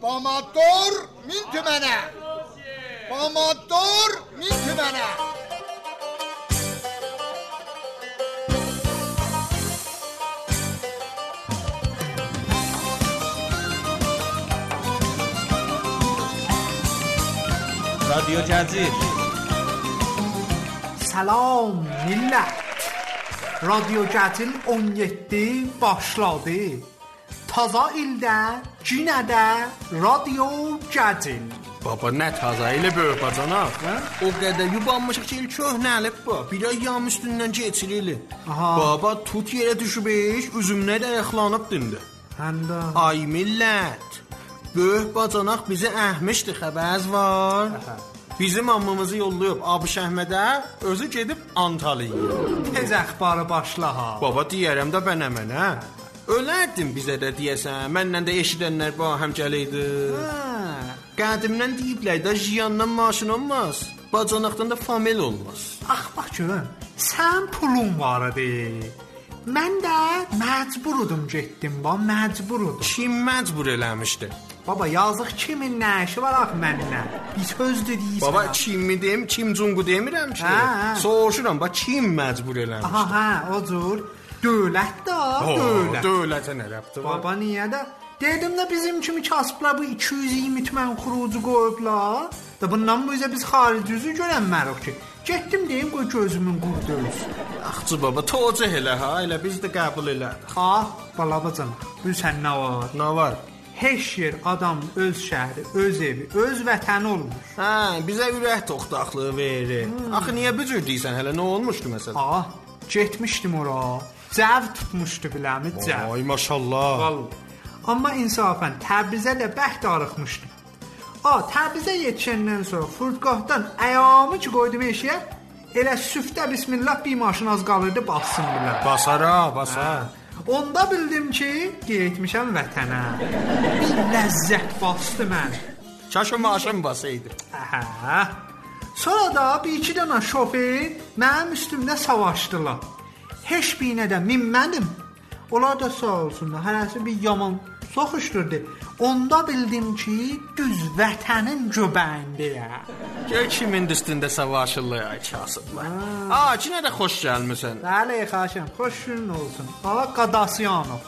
Pomodoro minti mana. Pomodoro minti mana. رادیو جزیر سلام ملت رادیو جزیر 17 başladı. Taza ildə, cinədə Radio Gətil. Baba nə taza ilə böyük bacanaq. O qədər yubanmışıq ki, il köhnəlib bu. Bir ay yağım üstündən keçirilir. Aha. Baba tut yerə düşübüş, üzümlə də ayaqlanıb dindi. Həndə Ay millət. Böyük bacanaq bizi əhmişdi, xəbəriniz var? Bizim ammamızı yollayıb Abış Əhmədə, özü gedib Antaliyaya. tez əxbarı başla ha. Baba deyərəm də bənə mənə. Ölərdin bizə də deyəsən. Mənlə də eşidənlər bu həm gələydi. Hə. Qədimdən deyiblər də jiyandan maşın olmaz. Bacanaqdan da famil olmaz. Ax bax görüm. Sən pulun var idi. Mən də məcburudum getdim, ba məcburudum. Kim məcbur eləmişdi? Baba yazıq kimin nə işi var ax mənlə? Bir söz deyirsən. Baba kim mi deyim, kim cungu demirəm ki. Hə, hə. Soruşuram, bax kim məcbur eləmiş? Aha, hə, o cür. Dövlət də, dövlət. Dövlətə nə rəbti var? Baba niyə də? Dedim də bizim kimi kasıblar bu 220 tümən xurucu qoyublar. Da bundan bu üzə biz xarici üzü görənmərik ki. Getdim deyim qoy gözümün qurdu ölsün. Axçı baba, tocə elə ha, elə biz də qəbul elədik. Ha, bala bacan. Bu sən nə var? Nə var? Heç yer adam öz şəhəri, öz evi, öz vətəni olmuş. Hə, bizə ürək toxtaqlığı verir. Hmm. Axı niyə bu cür deyirsən? Hələ nə olmuşdu məsələn? Ha, getmişdim ora. Cəv tutmuşdu biləmi, cəv. Ay maşallah. Vallahi. Amma insafən Təbrizə də bəxt arıxmışdım. A, Təbrizə yetişəndən sonra Furdqahdan ayağımı ki qoydum eşiyə, elə süftə bismillah bir maşın az qalırdı bassın bilə. Basara, basar. Onda bildim ki, getmişəm vətənə. Bir ləzzət bastı mən. Çaşı maşın basaydı. Hə. Sonra da bir iki dənə şofer mənim üstümdə savaşdılar. Heç birinə də minmədim. Onlar da sağ olsunlar. Hərəsi bir yaman soxuşdurdu. Onda bildim ki, düz vətənin göbəyindəyəm. Gör kimin üstündə savaşırlar ay kasıblar. Aa, kinə də xoş gəlmisən. Bəli, xahişəm. Xoş günün olsun. Ağa Qadasyanov.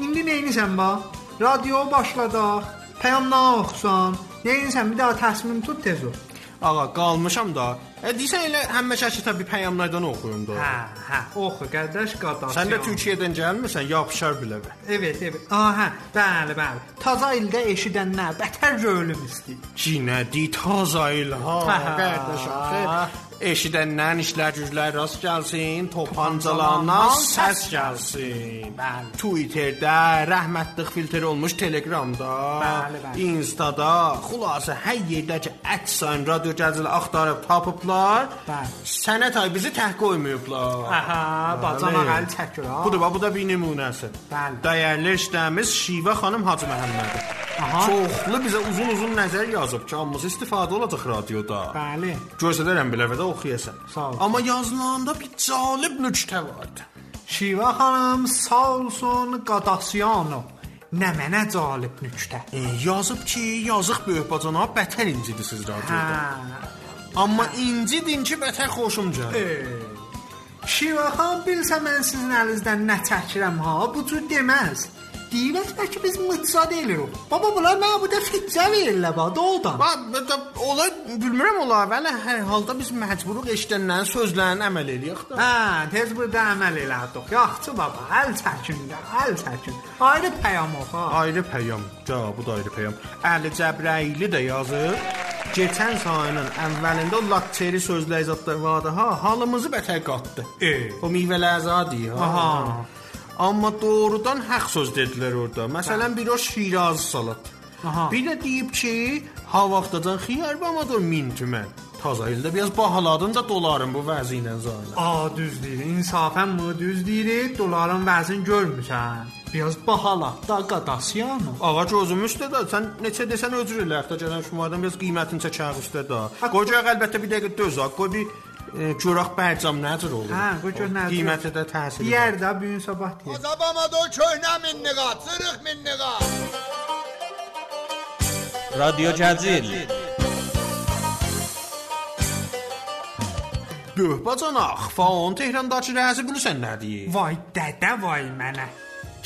İndi nəyinisən bax? Radio başladıq. Peyamlar oxusan. Nəyinisən? Bir daha təsmin tut tez ol. Ağa, qalmışam da. Deyirsən elə həmişəki təbii peyamlardan oxuyum da. Hə, hə, oxu qardaş Qadasyanov. Sən də Türkiyədən gəlmirsən, yapışar bilə. bə. Evet, evet. Aha, bəli, bəli. Taza ildə eşidənlər bətər ölüm istəyir. Cinədi tazayıl ha, Hə, qardaşım. Eşidəndən işlər güclər rast gəlsin, topancalarından səs gəlsin. Bəli. Twitterdə rəhmətlik filtr olmuş Telegramda, Bəli, bəli. Instada, xülasə hər yerdə ki əksan radio gəzili axtarıb tapıblar. Bəli. Sənət ay bizi təhqir qoymayıblar. Aha, bacamaq əli çəkir ha. Budur, bu da bir nümunəsi. Bəli. Dəyərli işləmiz Şivə xanım Hacı Məhəmmədi. Aha. Çoxlu bizə uzun-uzun nəzər yazıb ki, hamımız istifadə olacaq radioda. Bəli. Göstərərəm belə və də oxuyasan. Sağ ol. Amma yazılanda bir cəlib nüktə vardı. Şiva xanım sağ olsun Qadasyanov. Nə mənə cəlib nüktə. E, yazıb ki, yazıq böyük bacana bətər incidirsiz radioda. Hə. Amma incidin ki, bətər xoşum gəlir. Şiva xanım bilsə mən sizin əlinizdən nə çəkirəm ha, bu cür deməz. Deyirlər bəlkə biz mıtsa deyirik. Baba bunlar mənə burada fitzə verirlər bax, doğrudan. Bax, ola bilmirəm ola, vələ hər halda biz məcburuq eşidənlərin sözlərini əməl eləyək də. Hə, tez burada əməl elədik. Yaxşı baba, əl çəkin, də, əl çəkin. Ayrı peyam ox ha. Ayrı peyam. Ya, bu da ayrı peyam. Əli Cəbrəyili də yazır. Keçən sayının əvvəlində o lakteri sözlər zətlər vardı. Ha, halımızı bətər qatdı. E. O meyvələr zadi. Ha. Aha. Amma doğrudan haqq söz dedilər orada. Məsələn, bir o Şiraz salat. Aha. Bir də deyib ki, ha vaxtacan xiyar bamadır 1000 tümən. Taza ildə biraz bahaladın da doların bu vəzi ilə zalə. A, düz deyir. İnsafən mı düz deyir? Doların vəzini görmüsən. Biraz bahala da qadasyanı. Ağa gözüm üstə də sən neçə desən özür elə hətta gələn şumadan biraz qiymətini çəkər üstə də. Qocaq əlbəttə bir dəqiqə döz. Qoy bir Görək bərcam nədir olur? Hə, bu gör nədir? Qiyməti də təsir. Bir yerdə bu gün sabah deyir. Azabama da köhnə minniqa, çırıq minniqa. Radyo Cəzil. Döh bacanaq, faon Tehrandakı rəzi bilirsən nədir? Vay dədə, vay mənə.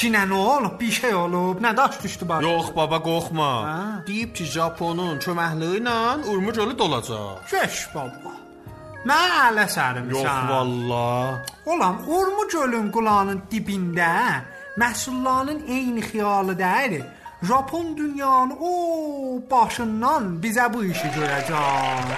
Kinə nə olub? Bir şey olub? Nə daş düşdü bax? Yox baba, qorxma. Hə. Deyib ki, Japonun köməkliyi ilə Urmuc ölü dolacaq. Keş baba. Mən ələ sərmişəm. Yox vallah. Ulan Urmu gölün qulağının dibində məhsulların eyni xiyalı deyil. Japon dünyanın o başından bizə bu işi görəcək.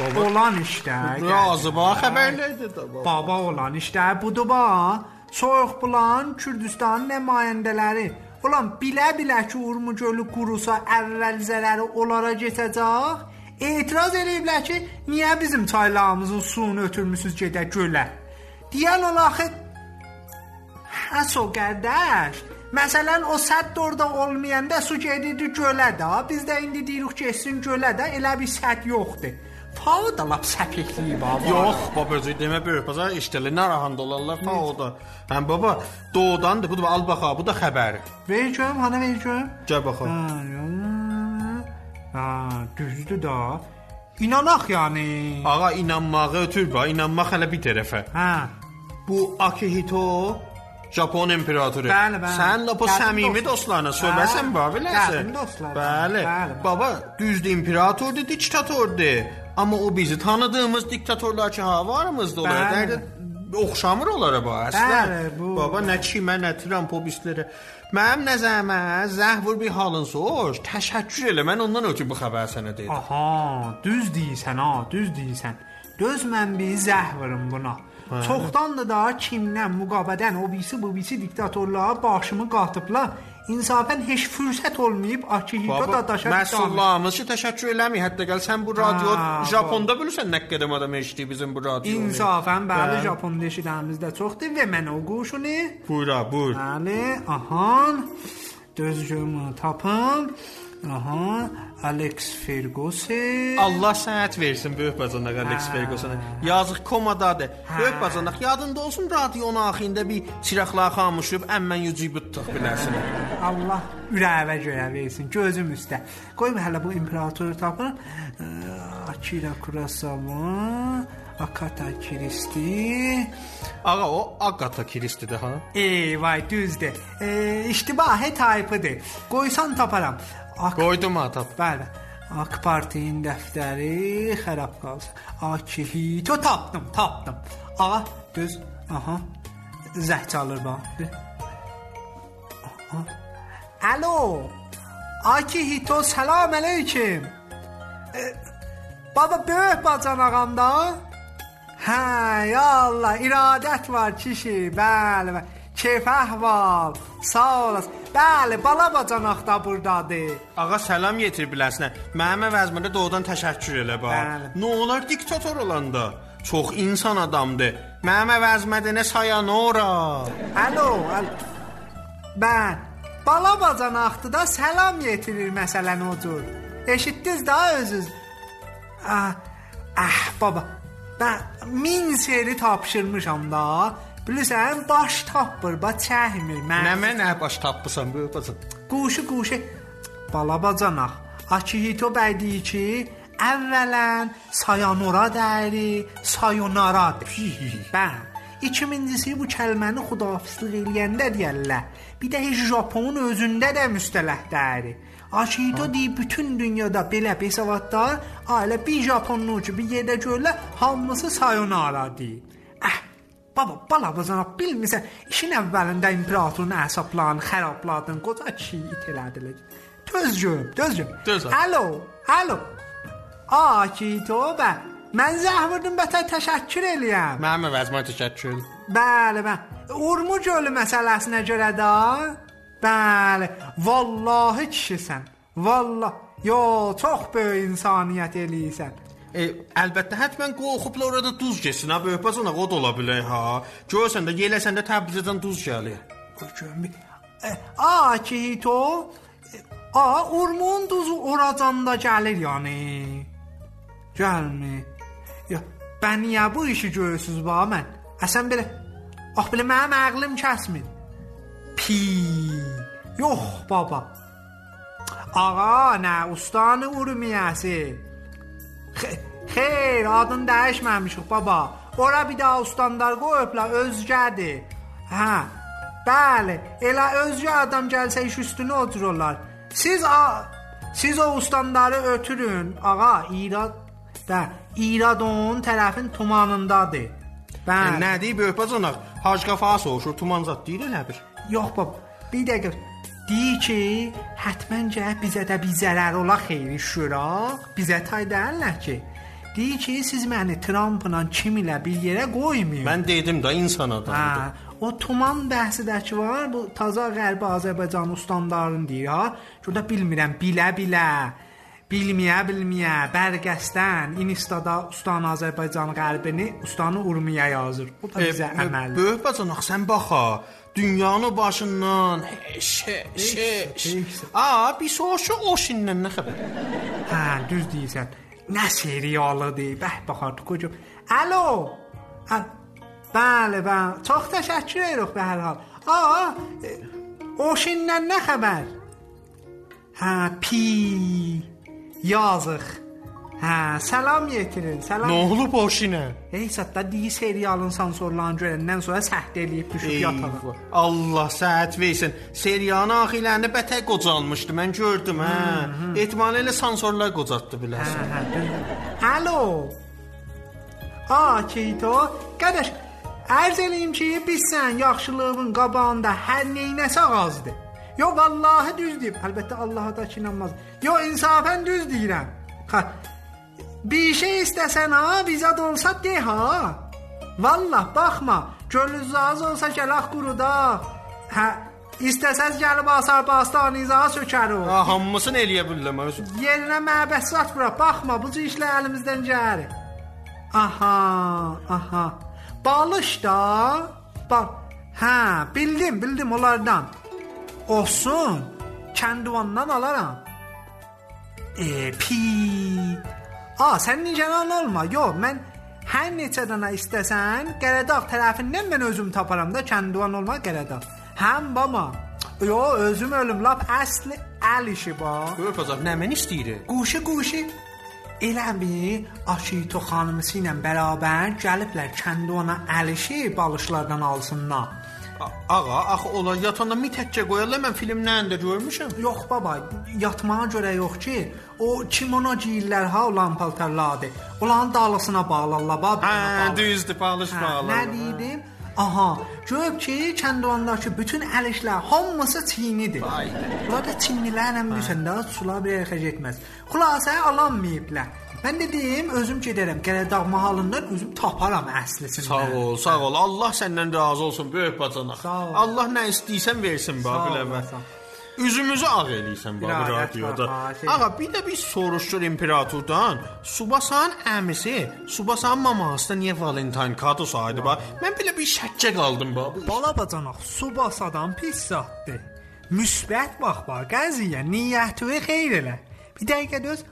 Baba. Olan işdə. Razı bax xəbərlərdə də baba. Baba olan işdə budur bax. Soyuq bulan Kürdistan nümayəndələri Ulan bilə-bilə ki, Urmu gölü qurusa əvvəl zərəri onlara getəcək. Etiraz eləyiblər ki, niyə bizim çaylarımızın suyunu ötürmüsüz gedə gölə? Deyən ola axı Həso qardaş. Məsələn o sədd orada olmayanda su gedirdi gölə də. Biz də indi deyirik getsin gölə də. Elə bir sədd yoxdur. Fao da lap səpikliyi baba. Yox, babacıq demə böyük bazar işdəli narahat olarlar fa o da. Həm baba doğudandır. Bu da al baxa, bu da xəbər. Ver görüm, hana ver görüm. Gəl baxa. Ha, ya- ha, düzdür da. İnanaq yəni. Ağa inanmağı ötür bax, inanmaq hələ bir tərəfə. Hə. Bu Akihito Japon imperatoru. Bəli, bəli. Sən lap o səmimi dost. dostlarına söyləsən Hə, bax biləsən. qədim dostlar. Bəli. Baba, düzdür imperatordur, diktatordur. Amma o bizi tanıdığımız diktatorlar ki, ha varımızda olar. Dərdə oxşamır onlara bu əslən. Bəli, bu- Baba nə kimə, nə Trump o bislərə. Mənim nəzərimə zəhvur bir halın soş. Təşəkkür elə. Mən ondan ötürü bu xəbər sənə dedim. Aha, düz deyirsən ha, düz deyirsən. Düz mən bir zəhvırım buna. Çoxdandır da kimdən, müqabədən o birisi bu birisi diktatorluğa başımı qatıblar. İnsafən heç fürsət olmayıb Akihito Baba, da daşa məhsullarımız ki, təşəkkür eləmir. Hətta gəl sən bu radio Ha, Japonda bilirsən nə qədər adam eşitdi bizim bu radio. İnsafən bəli Bəli. Japon deşidəmizdə çoxdur və mən o quşunu Buyura, buyur. Bəli, aha. Düzgün tapım. Aha, Alex Ferguson. Allah sənət versin böyük bacanaq Alex. Fergusona. Yazıq komadadır. Böyük bacanaq yadında olsun radionun axırında bir çıraqlar xamuşub əmmən yücübütdük bilərsən. Allah ürəyivə görə versin, gözüm üstə. Qoy hələ bu imperatoru tapım. Ee, Akira Kurosawa, Akata Kristi. Ağa o Agatha Christie-dir ha. Ey vay düzdür. Ee, iştibahi tayfıdır. Qoysan taparam. Ak Qoydum ha tap. Bəli. AK Partinin dəftəri xarab qalsın. Akihito tapdım, tapdım. Ağa düz, aha. Zəh çalır bax. Alo. Akihito salam aleyküm. E, baba böyük bacanağam da. Hə, ya Allah, iradət var kişi. Bəli, bəli. Keyf əhval. Sağ olasın. Bəli, bala bacanaq da burdadır. Ağa salam yetir biləsinə. Mənim əvəzimdə doğudan təşəkkür elə bax. Bəli. Nə olar diktator olanda? Çox insan adamdır. Mənim əvəzimdə nə sayanora. Alo, alo. Mən bala bacanaqdı da salam yetirir məsələn o cür. Eşitdiniz da özünüz. Ah, ah baba. Mən min seri tapşırmışam da. Bilirsən, baş tapmır, bax çəkmir. Mən Nə mənə baş tapmısan böyük bacan. quşu quşu bala bacanaq. Akihito bəy deyir ki, əvvələn sayonara dəyri, sayonaradır. Bən. İkincisi bu kəlməni xudafizlik eləyəndə deyərlər. Bir də heç Japonun özündə də müstələh dəyri. Akihito deyir bütün dünyada belə besavadlar, ailə bir Japonlu ki, bir yerdə görürlər, hamısı sayonara deyir. Baba, bala bacanaq bilmirsən, işin əvvəlində imperatorun əsablarını xərabladın, qoca kişi it elədilər. Düzgün, düzgün. Düzgün. Alo, alo. A, ki, tövbə. Mən zəh vurdum bətər təşəkkür eləyəm. Mənim əvəzimə təşəkkür. Bəli, bəli. Urmu gölü məsələsinə görə də. Bəli, vallahi kişisən. Vallah. Yo, çox böyük insaniyyət eləyirsən. E, əlbəttə həttəmən qorxubla orada duz keçsin ha böyük bacanaq o da ola bilər ha. Görsən də yeləsən də Təbrizdən duz gəlir. E, a, ki, to. A, urmun duzu oracanda gəlir yəni. Gəlmir. Ya, ben niyə bu işi görürsüz ba mən? Əsən belə Ax belə mənim ağlım kəsmir. Pi. Yox baba. Ağa, nə ustanı urmiyəsi? Xe- Xeyr, adını dəyişməmişik baba. Ora bir daha ustandar qoyublar, özgədir. Hə. Bəli, elə özgə adam gəlsə iş üstünə otururlar. Siz a siz o ustandarı ötürün. Ağa, İrad da İrad onun tərəfin tumanındadır. Bəli. Nə deyib böyük bacanaq? Hacı qafa soruşur, tuman zad deyir elə bir. Yox baba, bir dəqiqə. Deyir ki, hətməncə bizə də bir zərər ola xeyri şuraq, bizə tay deyirlər ki. Deyir ki, siz məni Trumpla kim ilə bir yerə qoymayın. Mən dedim də insan Hə, adamdır. o tuman bəhsidəki var, bu taza qərbi Azərbaycan ustandarın deyir ha. Şurada bilmirəm, bilə-bilə, bilməyə bilməyə, bərqəsdən, instada ustan Azərbaycan qərbini, ustanı urmiya yazır. Bu da bizə əməl. Böyük bacanaq sən baxa. Dünyanın başından şey şey. heç. Aa, bir soruşu o şindən nə xəbər? Hə, düz deyirsən. Nə serialıdır, bəh baxardı kocam. Alo. Hə, bəli, bəli. Çox təşəkkür edirik be hər hal. Aa, e, Oşindən nə xəbər? Hə, pi. Yazıq. Hə, salam yetirin. Salam. Nə olub o şinə? Ey satda deyir serialın sansorlarını görəndən sonra səhd eləyib düşüb yatağa. Allah səhət versin. Seriyanın axirlərində bətək qocalmışdı. Mən gördüm, hə. Ehtimal elə sansorlar qocatdı biləsən. Hə, düz- Alo. A, Kito, qardaş, ərz eləyim ki, biz sən yaxşılığın qabağında hər neynəsə ağazdır. Yo, vallahi düz deyib. Əlbəttə Allaha da inanmaz. Yo, insafən düz deyirəm. Ha. Bir şey istəsən ha, bizə də olsa de ha. Vallah baxma, gönlünüz razı olsa gələk qurudaq. Hə, istəsəz gəlib asar bastanınıza sökərik. Ha, hamısını eləyə bilirəm özüm. Yerinə məbəssat bura. Baxma, bu cür işlər əlimizdən gəlir. Aha, aha. Balış da. Bal. Hə, bildim, bildim onlardan. Olsun. Kəndivandan alaram. E, pi. A, sən nigaran olma. Yox, mən hər neçə dənə istəsən, Qəradağ tərəfindən mən özüm taparam da kəndivan olma Qəradağ. Həm baba. Yo, özüm ölüm lap əsli əl işi bax. Böyük bacanaq nə mən istəyirəm? Quşu quşu elə bir Aşito xanımısı ilə bərabər gəliblər kəndi ona əlişi balışlardan alsınlar. Ağa, axı onlar yatanda mitəkcə qoyarlar. Mən filmlərində görmüşəm. Yox baba, yatmağa görə yox ki, o kimono geyirlər ha olan paltarlardır. Onların dalısına bağlarlar baba. Hə, düzdür, palış Hə, bağlı. Nə dedim? Aha, gör ki, kəndivandakı bütün əl işlər hamısı Çinidir. Bunlar da Çinlilərlə bilirsən də sular bir yerə getməz. Xülasə alanmayıblar. Mən dedim, özüm gedərəm, Qəradağ mahalından özüm taparam əslisindən. Sağ ol, sağ ol. Allah səndən razı olsun, böyük bacanaq. Allah nə istəyirsən versin sağ ol. Üzümüzü ağ eləyirsən adət radioda. Ağa, bir də bir soruşdur imperatordan. Subasan əmisi, Subasan maması da niyə Valentine kadı saydı bax. Mən belə bir şəkkə qaldım. Bu- Bala bacanaq, su basadan pis zatdır. Müsbət bax bax, qəziyyə, niyyəti xeyr elə. Bir dəqiqə döz.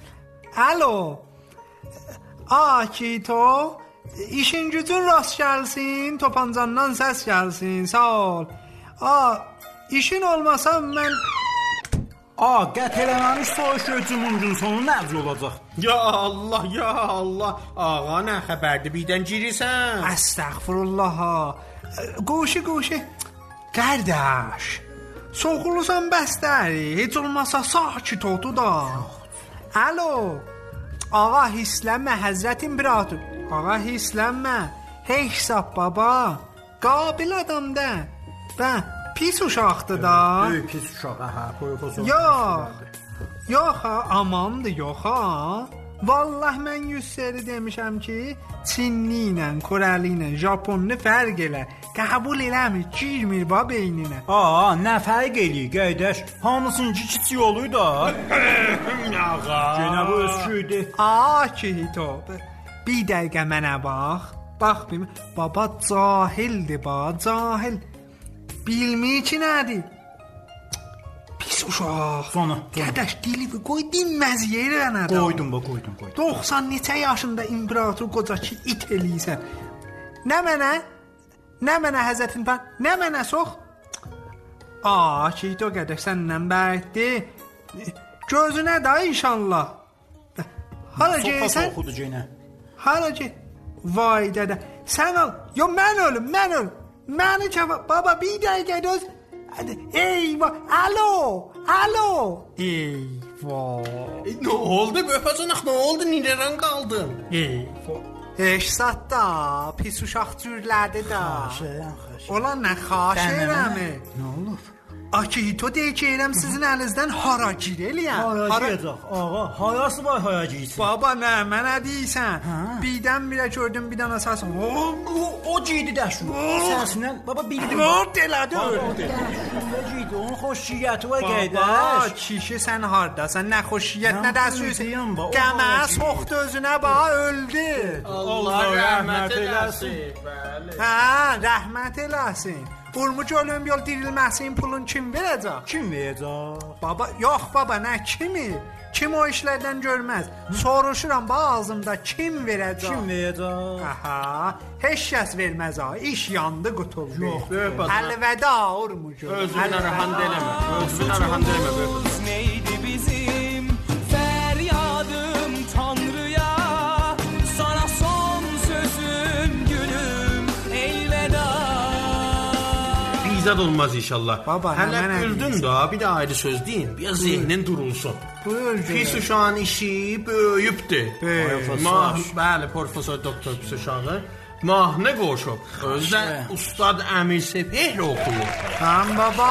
Alo. A Kito, işin gücün rast gəlsin, topancandan səs gəlsin. Sağ ol. A, işin olmasa mən A, qət eləməmiş soyuş hücumunun sonu nəvz olacaq? Ya Allah, ya Allah. Ağa nə xəbərdir? Birdən girirsən. Əstəğfirullah. ha. Quşu quşu. Qardaş, soğulusan bəstəri, heç olmasa sakit oldu da. Alo. Ağa hislənmə Həzrət İmperator. Ağa hislənmə. Hey hesab baba. Qabil adam da. Bə, pis uşaqdır da. Böyük pis uşaq, hə, professor. Yox. Yox ha, amandır yox ha. Vallah mən 100 seri demişəm ki, Çinli ilə, Koreli ilə, Japonlu fərq elə. Qəbul eləmir, girmir ba beyninə. A, nə fərq eləyir, qardaş? Hamısınki kiçik olur da. Ağa. Yenə bu ösküydü. A ki hito. Bir dəqiqə mənə bax. Bax bir baba cahildir ba, cahil. Bilmir ki nədir. Pis uşaq. Sonra. Qardaş dili qoy dinməz yerə nə Qoydum bu, qoydum, qoydum. 90 neçə yaşında imperator qoca ki it eləyirsən. Nə mənə? Nə mənə Həzrətin pan? Nə mənə sox? A, ki to qədər səndən bərkdi. Gözünə də inşallah. Hara Sopa geysən? soxudu yenə. Hara get? Vay dədə. Sən al. Yo mən ölüm, mən ölüm. Məni çava. Baba bir dəqiqə döz. Eyvah. Alo. Alo. Eyvah. E, nə oldu böhbacanaq? Nə oldu? Nidən qaldın? Eyvah. Eşsat da, pis uşaq cürlədi də. Şeyən xəş. Ola nə xaş eləmi? Nə olub? Aki to deyəcəyəm sizin əlinizdən hara girəliyəm. Hayacaq. Ağa, hayası var hayacıysan. Baba nə, mənə deyirsən? Hə? Birdən-birə gördüm bir dənə səs. O, o giydi də şu. Səsindən baba bildim. Vurd elədi. Nə giydi? Onun xoşiyyəti var Baba, qaydaş. kişi sən hardasan? Nə xoşiyyət, nə Mən dəsüsən. buradayım, ba, o Qəmə hacı. soxdu özünə bax, öldü. Allah rəhmət eləsin. Bəli. Hə, rəhmət eləsin. Vurmuş ölüm yol dirilməsin pulun kim verəcək? Kim verəcək? Baba, yox baba, nə kimi? Kim o işlərdən görməz? Soruşuram bax ağzımda kim verəcək? Kim verəcək? Aha, heç kəs verməz ha. İş yandı, qutuldu. Yox. Əlvəda Urmuc. Özünü narahat eləmə. Özünü narahat eləmə neydi bizim İzad olmaz inşallah. Baba, mənə öldün də, bir də ayrı söz deyin. Bir zehnin durulsun. Buyur. Pis uşağın işi. Böyüyüb. Mah, bəli, professor doktor pis uşağı. Mahnı qoşub. Özdə ustad Əmir Sepeh oxuyur. Həm baba,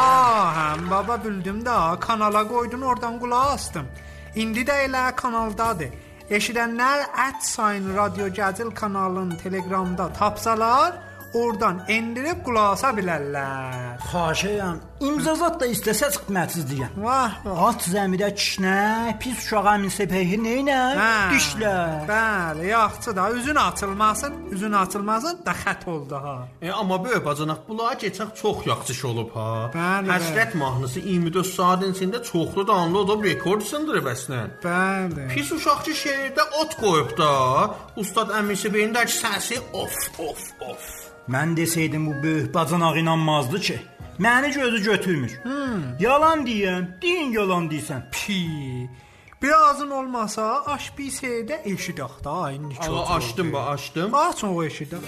həm baba bildim də kanala qoydun oradan qulaq astım. İndi də elə kanaldadır. Eşidənlər at sign radio gəzil kanalının Telegramda tapsalar, oradan endirib qulaq asa bilərlər. Xaşəyəm. İmzazat da istəsə çıxmətizliyəm. Vah, vah. At zəmidə kişnə, pis uşağa min səpəyi neynə? Hə. Dişlə. Bəli, yaxşı da üzün açılmasın, üzün açılmasın da xət oldu ha. E, amma böyük bacanaq bulağa keçək çox yaxşı olub ha. Bəli, Həsrət mahnısı 24 saatin içində çoxlu download olub rekord sındırıb əslən. Bəli. Pis uşaqçı şeirdə ot qoyub da. Ustad Əmir Sepehindəki səsi of of of. Mən desəydim bu böyük bacanaq inanmazdı ki. Məni gözü götürmür. Hmm. Yalan deyən, deyin yalan deyirsən. Pi. Birazın olmasa aş bir şeydə eşidək da aynı Ağa açdım ba açdım. Aç o eşidək.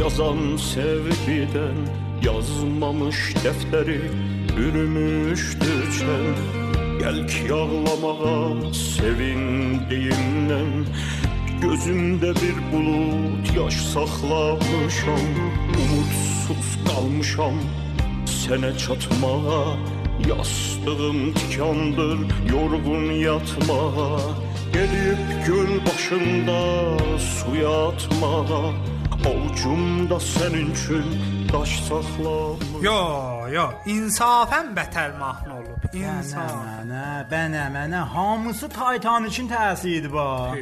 Yazan sevgiden Yazmamış defteri bürümüştü çen Gel ki ağlamağa sevindiğimden Gözümde bir bulut yaş saklamışam. Umutsuz kalmışam sene çatmağa Yastığım tikandır yorgun yatmağa Gelip göl başında suya atmağa Avucumda senin için taş saklamış Yo, yo, insafən bətər mahnı olub. Mənə, İnsaf. mənə, bənə, mənə hamısı Taytan üçün təsirdir ba.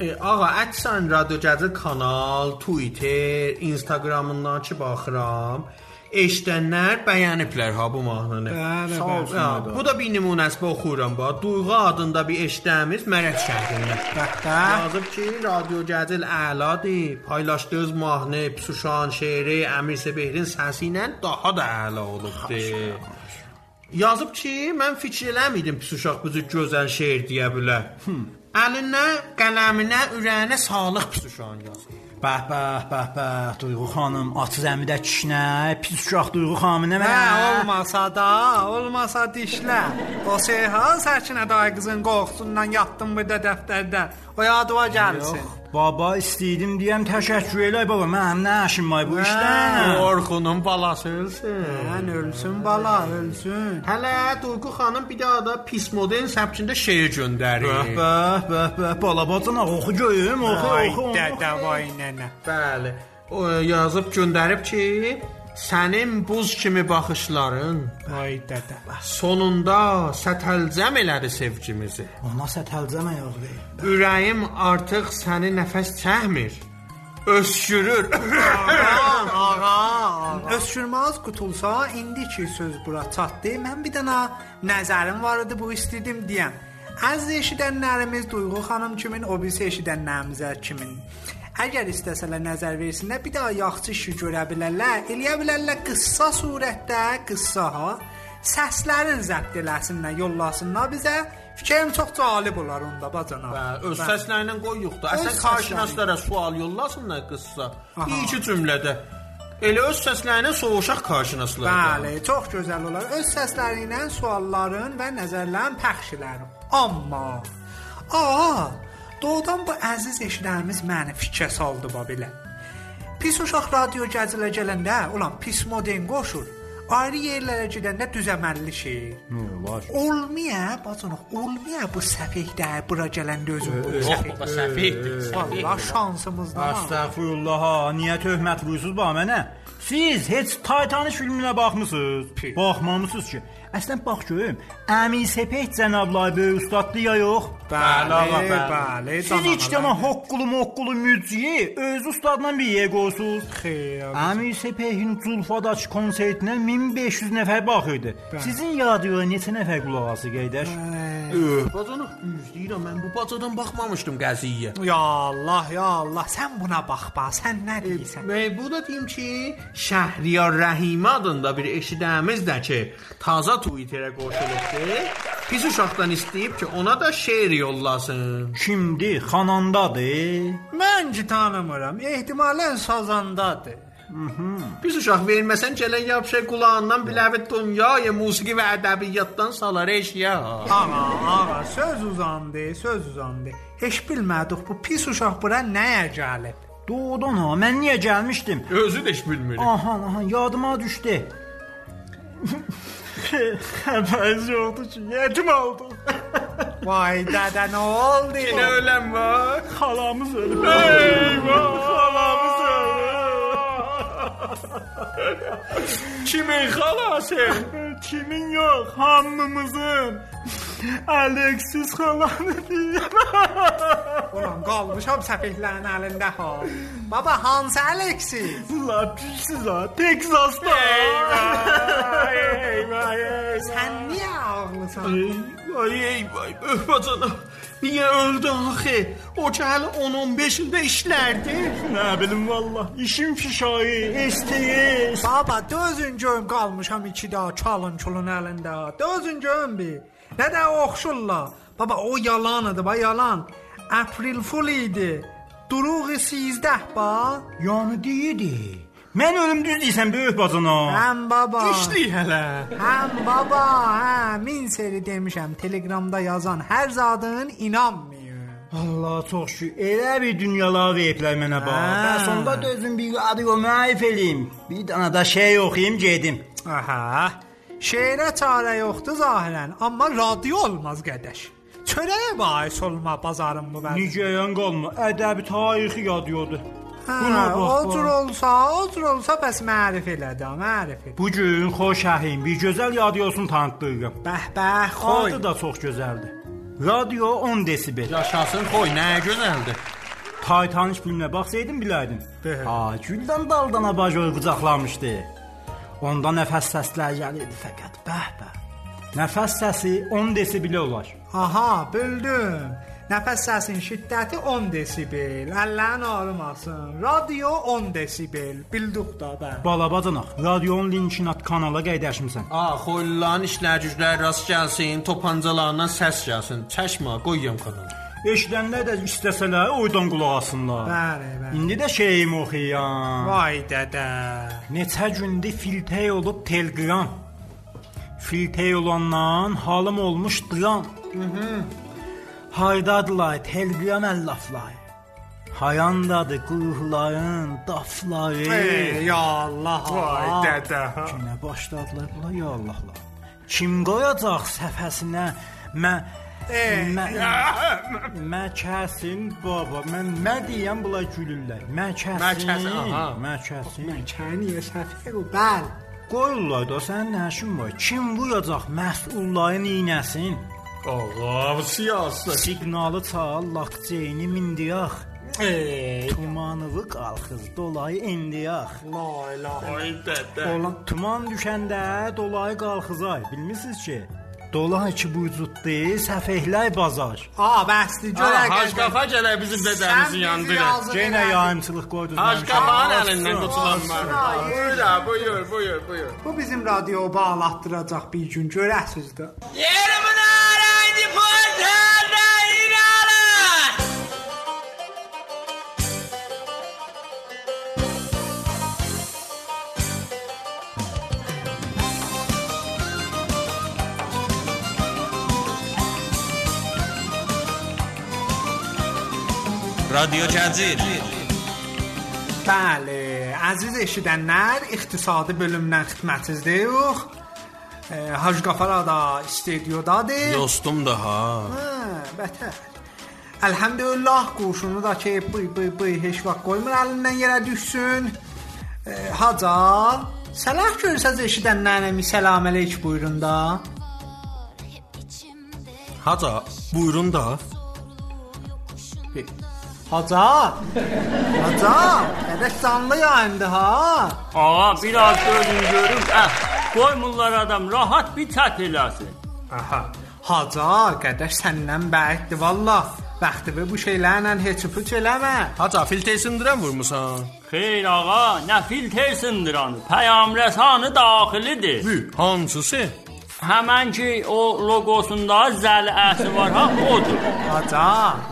E, ağa Ətsən Radio Gəzir kanal, Twitter, Instagramından ki baxıram. Eşidənlər bəyəniblər ha bu mahnını. Bəli, bəli. Ya, Bu da bir nümunəsi oxuyuram ba. Duyğu adında bir eşidəmiz Mərəd şəhərindən. Bəhtə. Yazıb ki, Radio Gəzil əladır. Paylaşdığınız mahnı, Psuşan şeiri Əmir Səbehrin səsi ilə daha da əla olubdu. Yazıb ki, mən fikir eləmirdim Psuşaq bu cür gözəl şeir deyə bilər. Əlinə, qələminə, ürəyinə sağlıq Psuşan yazıb. Bəh, bəh, bəh, bəh, Duyğu xanım, at zəmidə kişnə, pis uşaq Duyğu xanım nə Hə, mənə? olmasa da, olmasa dişlə. O şeyha Sərçinə dayı qızın qorxusundan yatdım burada dəftərdə. O yadıma gəlsin. Yox, baba istəyirdim deyəm təşəkkür elə baba. Mənim nə işim var bu işdən? Orxunun balası ölsün. Sən ölsün bala, ölsün. Hələ Duyğu xanım bir daha da pis modern səbçində şeir göndərir. Bəh, bəh, bəh, bəh, balabacana oxu göyüm, oxu, Ay oxu. oxu. dədə vay nənə. Bəli. O yazıb göndərib ki, sənin buz kimi baxışların Ay dədə. sonunda sətəlcəm elədi sevgimizi. Ona sətəlcəmə yazdı. Ürəyim artıq səni nəfəs çəkmir. Öskürür. Ağa, Öskürmaz qutulsa indiki söz bura çatdı. Mən bir dənə nəzərim var idi bu istədim deyəm. Az eşidənlərimiz Duyğu xanım kimin, o birisi eşidənlərimizə kimin. Əgər istəsələr nəzər versinlər, bir daha yaxşı işi görə bilərlər, eləyə bilərlər qıssa surətdə, qıssa ha, səslərin zəbt eləsinlər, yollasınlar bizə. Fikrim çox cəlib olar onda bacana. Hə, öz səslərlə qoyuq da. Öz Əsən karşınaslara sual yollasınlar qızsa. Aha. Bir iki cümlədə. Elə öz səslərlə soruşaq karşınaslara. Bəli, çox gözəl olar. Öz səsləri ilə sualların və nəzərlərin pəxş edərim. Amma a, doğrudan bu əziz eşidərimiz məni fikrə saldı ba belə. Pis uşaq radio gəzilə gələndə, ulan pis modern qoşur. Ayrı yerlərə gedəndə düzəməlli şey. Nə var? Olmaya, bacanıq, olmaya bu səfehdə bura gələndə özüm bu səfeh. baba səfehdir. Vallahi şansımızdan. ha, niyə töhmət vurursuz ba mənə? Siz heç Titanic filminə baxmısınız? Baxmamısınız ki. Əslən bax görüm, Əmi Sepet cənablar böyük ustaddı ya yox? Bəli, ağa, bəli. bəli. Siz heç dənə hoqqulu moqqulu müciyi öz ustadla bir yer qoyursunuz. Xeyr. Əmi Sepet'in Zulfadaç konsertinə 1500 nəfər baxırdı. Sizin radioya neçə nəfər qulaq asır qardaş? Öh, bacanıq düz deyirəm. Mən bu bacadan baxmamışdım qəziyyəyə. Ya Allah, ya Allah, sən buna bax bax, sən nə deyirsən? Və bu da deyim ki, Şəhriyar Rəhimə adında bir eşidəmiz də ki, taza Twitterə qoşulubdu. Pis uşaqdan istəyib ki, ona da şeir yollasın. Kimdi? Xanandadır. Mən ki tanımıram. Ehtimalən sazandadır. Pis uşaq verməsən gələn yapışa qulağından biləvi dünyaya musiqi və ədəbiyyatdan salar eşya. Ağa, ağa, söz uzandı, söz uzandı. Heç bilmədik bu pis uşaq bura nəyə gəlib. Doğrudan ha, mən niyə gəlmişdim? Özü də heç bilmir. Aha, aha, yadıma düşdü. Xəbəriniz yoxdur ki, yetim oldum. Vay dədə nə oldu? Nə öləm var? Xalamız ölüb. Eyvah, xalamız ölüb. Kimin xalası? Kimin yox, hamımızın. Alexis xalanı deyir. Ulan qalmışam səfehlərin əlində ha. Baba hansı Alexis? La pisiz ha, Texas'ta. Eyvah, eyvah, eyvah. Sən niyə ağlısan? Vay ey vay bacana. Niyə öldü axı? O ki hələ 10-15 ildə işlərdi. Nə bilim vallah, işim fişayı, STS. Baba dözün görüm qalmışam iki daha çalın çulun əlində. Dözün görüm bir. Nə də oxşurlar. Baba o yalanıdır, ba yalan. April Fool idi. Duruğu 13 ba. Yani deyidi. Mən ölüm düz deyirsən böyük bacana. Həm baba. İşli hələ. Həm baba, hə, min seri demişəm. Telegramda yazan hər zadın inanmıyor. Allah çox şükür. Elə bir dünyalar veriblər mənə bax. Hə. Bəs onda da özüm bir radio müəllif eləyim. Bir dənə də şey oxuyum gedim. Aha. Şeirə çarə yoxdur zahirən, amma radio olmaz qədəş. Çörəyə bahis olma bazarın bu bəzi. Nicəyan qalma, ədəbi tarixi yadıyordu. Hə, bax. o cür bax. olsa, o cür olsa bəs mərif elə də, mərif. Bu gün xoşəhim, bir gözəl radiosunu tanıtdırıram. Bəh bəh, xoy. Adı da çox gözəldir. Radio 10 desibel. Yaşasın qoy, nə gözəldir. Titanic filminə baxsaydın bilərdin. Ha, güldən daldan abajor qucaqlamışdı. Onda nəfəs səslər gəlirdi fəqət. Bəh bəh. Nəfəs səsi 10 desibel olar. Aha, bildim. Nəfəs səsin şiddəti 10 desibel. Əllərin ağrımasın. Radio 10 desibel. Bildik da bə. Balabacanaq, radionun linkinat kanala qeydəşmisən. A, xoyların işlər güclər rast gəlsin, topancalarından səs gəlsin. Çəkmə, qoyum kanala. Eşidənlər də istəsələr oydan qulaq asınlar. Bəli, bəli. İndi də şeyimi oxuyam. Vay dədə. Neçə gündür filtey olub Telegram. Filtey olandan halım olmuş dram. Haydadılar Telegram əlləflər. Hayandadır qurğuların dafları. Ey ya Allah. Vay dədə. Günə başladılar bunlar ya Allahlar. Kim qoyacaq səfəsinə mə Ey, mə, məkəsin baba mən nə deyəm bunlar gülürlər. Məkəsin. Məkəsin, aha. Məkəsin. Kəniyə səfir o bəl. Qoyurlar da sənin nə işin var? Kim vuracaq məsulların iynəsin? Ağa, siyasət. Siqnalı çal, lakceyni mindiraq. Ey, Tumanıvı qalxız, dolayı endiyaq. la ilahe. Oğlan Tuman düşəndə dolayı qalxızay. Bilmisiniz ki, dolay ki vücuddu, səfehləy bazar. Aa, bəsdi görə Hac qafa gələ bizim dədəmizi yandırır. Yenə yayımçılıq. Hac mənim qafanın əlindən qutulanma. Buyur, buyur, buyur, buyur. Bu bizim radioyu bağlatdıracaq bir gün görəsiz də. Yerimin araydı portada رادیو جزیر Bəli, əziz eşidənlər, iqtisadi bölümdən xidmətinizdəyik. E, Hacı Qafar da studiodadır. Dostum da ha. Hə, bətər. Elhamdülillah quşunu da ki, bıy bıy bıy heç vaxt qoymur əlindən yerə düşsün. E, Haca, səlah görsəz eşidənlərə mi salam əleyk buyurun da. Haca, buyurun da. Haca. Haca, qədək canlı yayındı ha. Ağa biraz görün görüm. Eh, koymurlar adam rahat bir çat eləsin. Aha. Haca, qədək səndən bəyətdi vallah. Bəxtivi bu şeylərlə heç puç eləmə. Haca, filtr sındıran vurmusan. Xeyr ağa, nə filtr sındıran, peyamrəsanı daxilidir. Bü, hansısı? Həmən ki o loqosunda zəl əsi var ha, odur. Haca,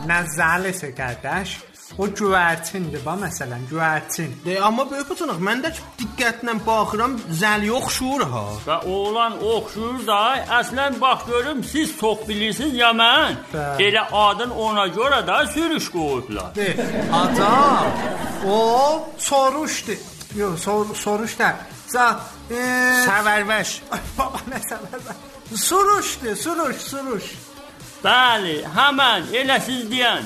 nə zəlisə qədəş. O güvərçindir ba məsələn, güvərçin. De, amma böyük bacınıq, mən də diqqətlə baxıram, zəl yoxşur ha. Və oğlan oxşur da, əslən bax görüm siz çox bilirsiniz ya mən. Bəli. Elə adın ona görə də sürüş qoyublar. De, haca, o soruşdu. Yox, sor, soruş da. Zat, Səvərvəş. baba nə səbəb? Soruşdu, soruş, soruş. Bəli, həmən elə siz deyən.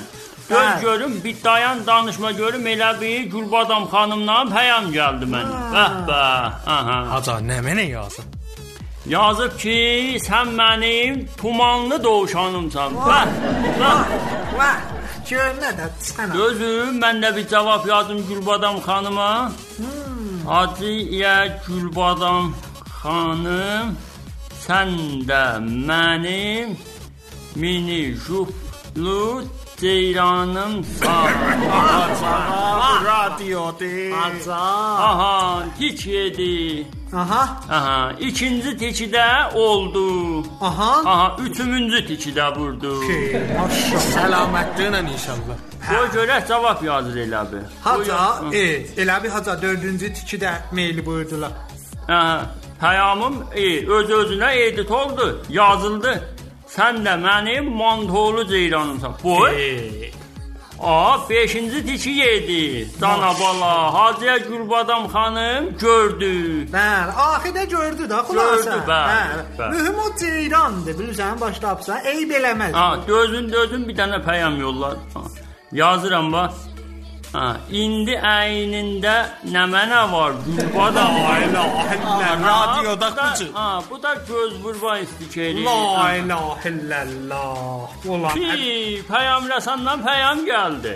Gör Bəli. görüm bir dayan danışma görüm elə bir Gülbadam xanımdan pəyam gəldi mənə. Bəh bəh. Aha. Haca, nə mənə yazın? Yazıb ki, sən mənim tumanlı dovşanımsan. Bəh. Bəh. Vah, gör nə də sənə. Gözüm mən də bir cavab yazdım Gülbadam xanıma. Hacıya Gülbadam xanım, sən də mənim mini juplu ceyranımsan. Radiodur. Haca. Aha, tiç yedi. Aha, Aha, ikinci tiçi də oldu. aha. Aha, üçüncü tiçi də vurdu. Ki, maşallah. Səlamətliklə inşallah. Qoy görək cavab yazır elə bir. Haca, e, elə bir haca dördüncü tiki də meyli buyurdular. Hə, pəyamım e, öz özünə edit oldu, yazıldı. Sən də mənim mantolu ceyranımsan. Boy. A, 5-ci tiki yedi. Cana bala, Hacıya Gülbadam xanım gördü. Bəli, axirdə gördü də xülasə. Gördü, bəli, bəli. Mühüm o ceyrandır, bilirsən, başlapsa eyb eləməz. Ha, dözün dözün bir dənə pəyam yollar. Yazıram bax. Ha, indi əynində nə mənə var Gülbadam. Ayla, radioda bu da- qucu. Ha, bu da göz vurma istikeri. La ilahe illallah. Ulan, Ki, peyamrəsandan peyam gəldi.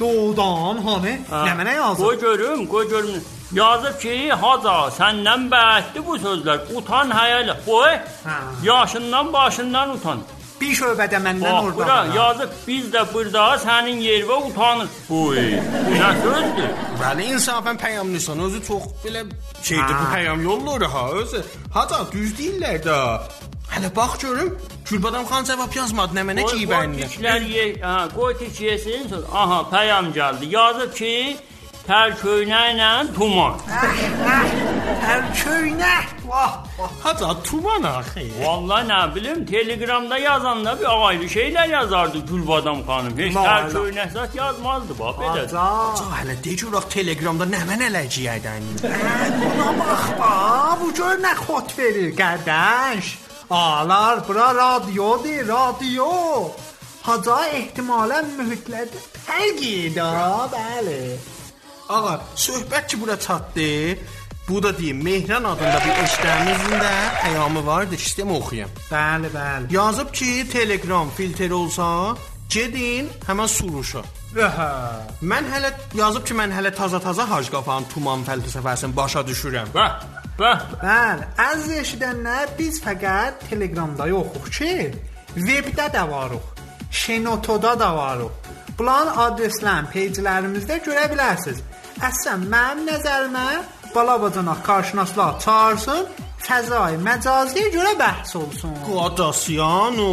doğudan hani? Nə mənə yazır? Qoy görüm, qoy görüm. Yazıb ki, haca, səndən bəhətdi bu sözlər. Utan həyələ. Qoy. Yaşından, başından utan. Bir şöbədə məndən Bax, orada. bura var. yazıb biz də burada sənin yervə utanır. Qoy. Bu nə sözdür? Bəli, insafən peyamlısan, özü çox belə şeydir, bu peyam yolları ha, özü. Haca, düz deyirlər də. Hələ bax görüm, Gülbadam xan cavab yazmadı nə mənə Qoy, qoy cibənli. tiklər ye, ha, qoy tik yesin. Aha, peyam gəldi. Yazıb ki, tər köynəklə tuman. Hər köynə. Vah, vah. Haca, tuman axı. Vallahi nə bilim, Telegramda yazanda bir ayrı şeylər yazardı Gülbadam xanım. Heç Vallahi. tər köynək zat yazmazdı bax belə. Haca. Haca, hələ de görək Telegramda nə mənə ləciyədən. Buna bax, bax, bu gör nə xot verir qardaş. Alar, bura radiodur, radio. Haca ehtimalən mühitlərdə fərq da, bəli. Ağa, söhbət ki bura çatdı. Bu da deyim, Mehran adında bir eşitlərimizin də peyamı vardı, istəyəm oxuyam. Bəli, bəli. Yazıb ki, Telegram filtr olsa, Gedin, həmin soruşun. Mən hələ yazıb ki, mən hələ taza-taza Hacı Qafanın Tuman fəlsəfəsini başa düşürəm. Bəh, bəh. Bəli, əziz eşidənlər, biz fəqət Telegramda yoxuq ki, webdə də varıq. Şenotoda da varıq. Bunların adreslərini peyclərimizdə görə bilərsiniz. Əslən mənim nəzərimə balabacana qarşınaşlar çağırsın, fəzai məcaziyə görə bəhs olsun. Qadasiyano.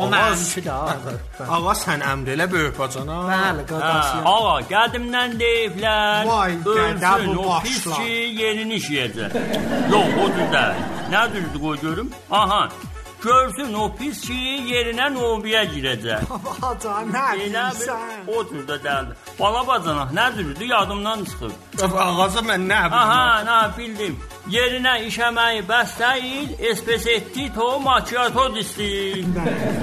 O mənimki də. Ağa sən əmr elə böyük bacana. Bəli, Hə, qadasiyano. ağa, qədimdən deyiblər. Vay, qədə bu pis ki, yerini işləyəcək. Yox, o düzdür qoy görüm? Aha. Görsün o pis ki, yerinə nobiyə girəcək. Babaca, nə Elə bir deyirsən? o cür də deyil. Bala bacanaq nə düzdür? Yadımdan çıxıb. Ağaza mən nə Aha, bilim. nə bildim. Yerinə işəməyi bəs deyil, espresso macchiato distil.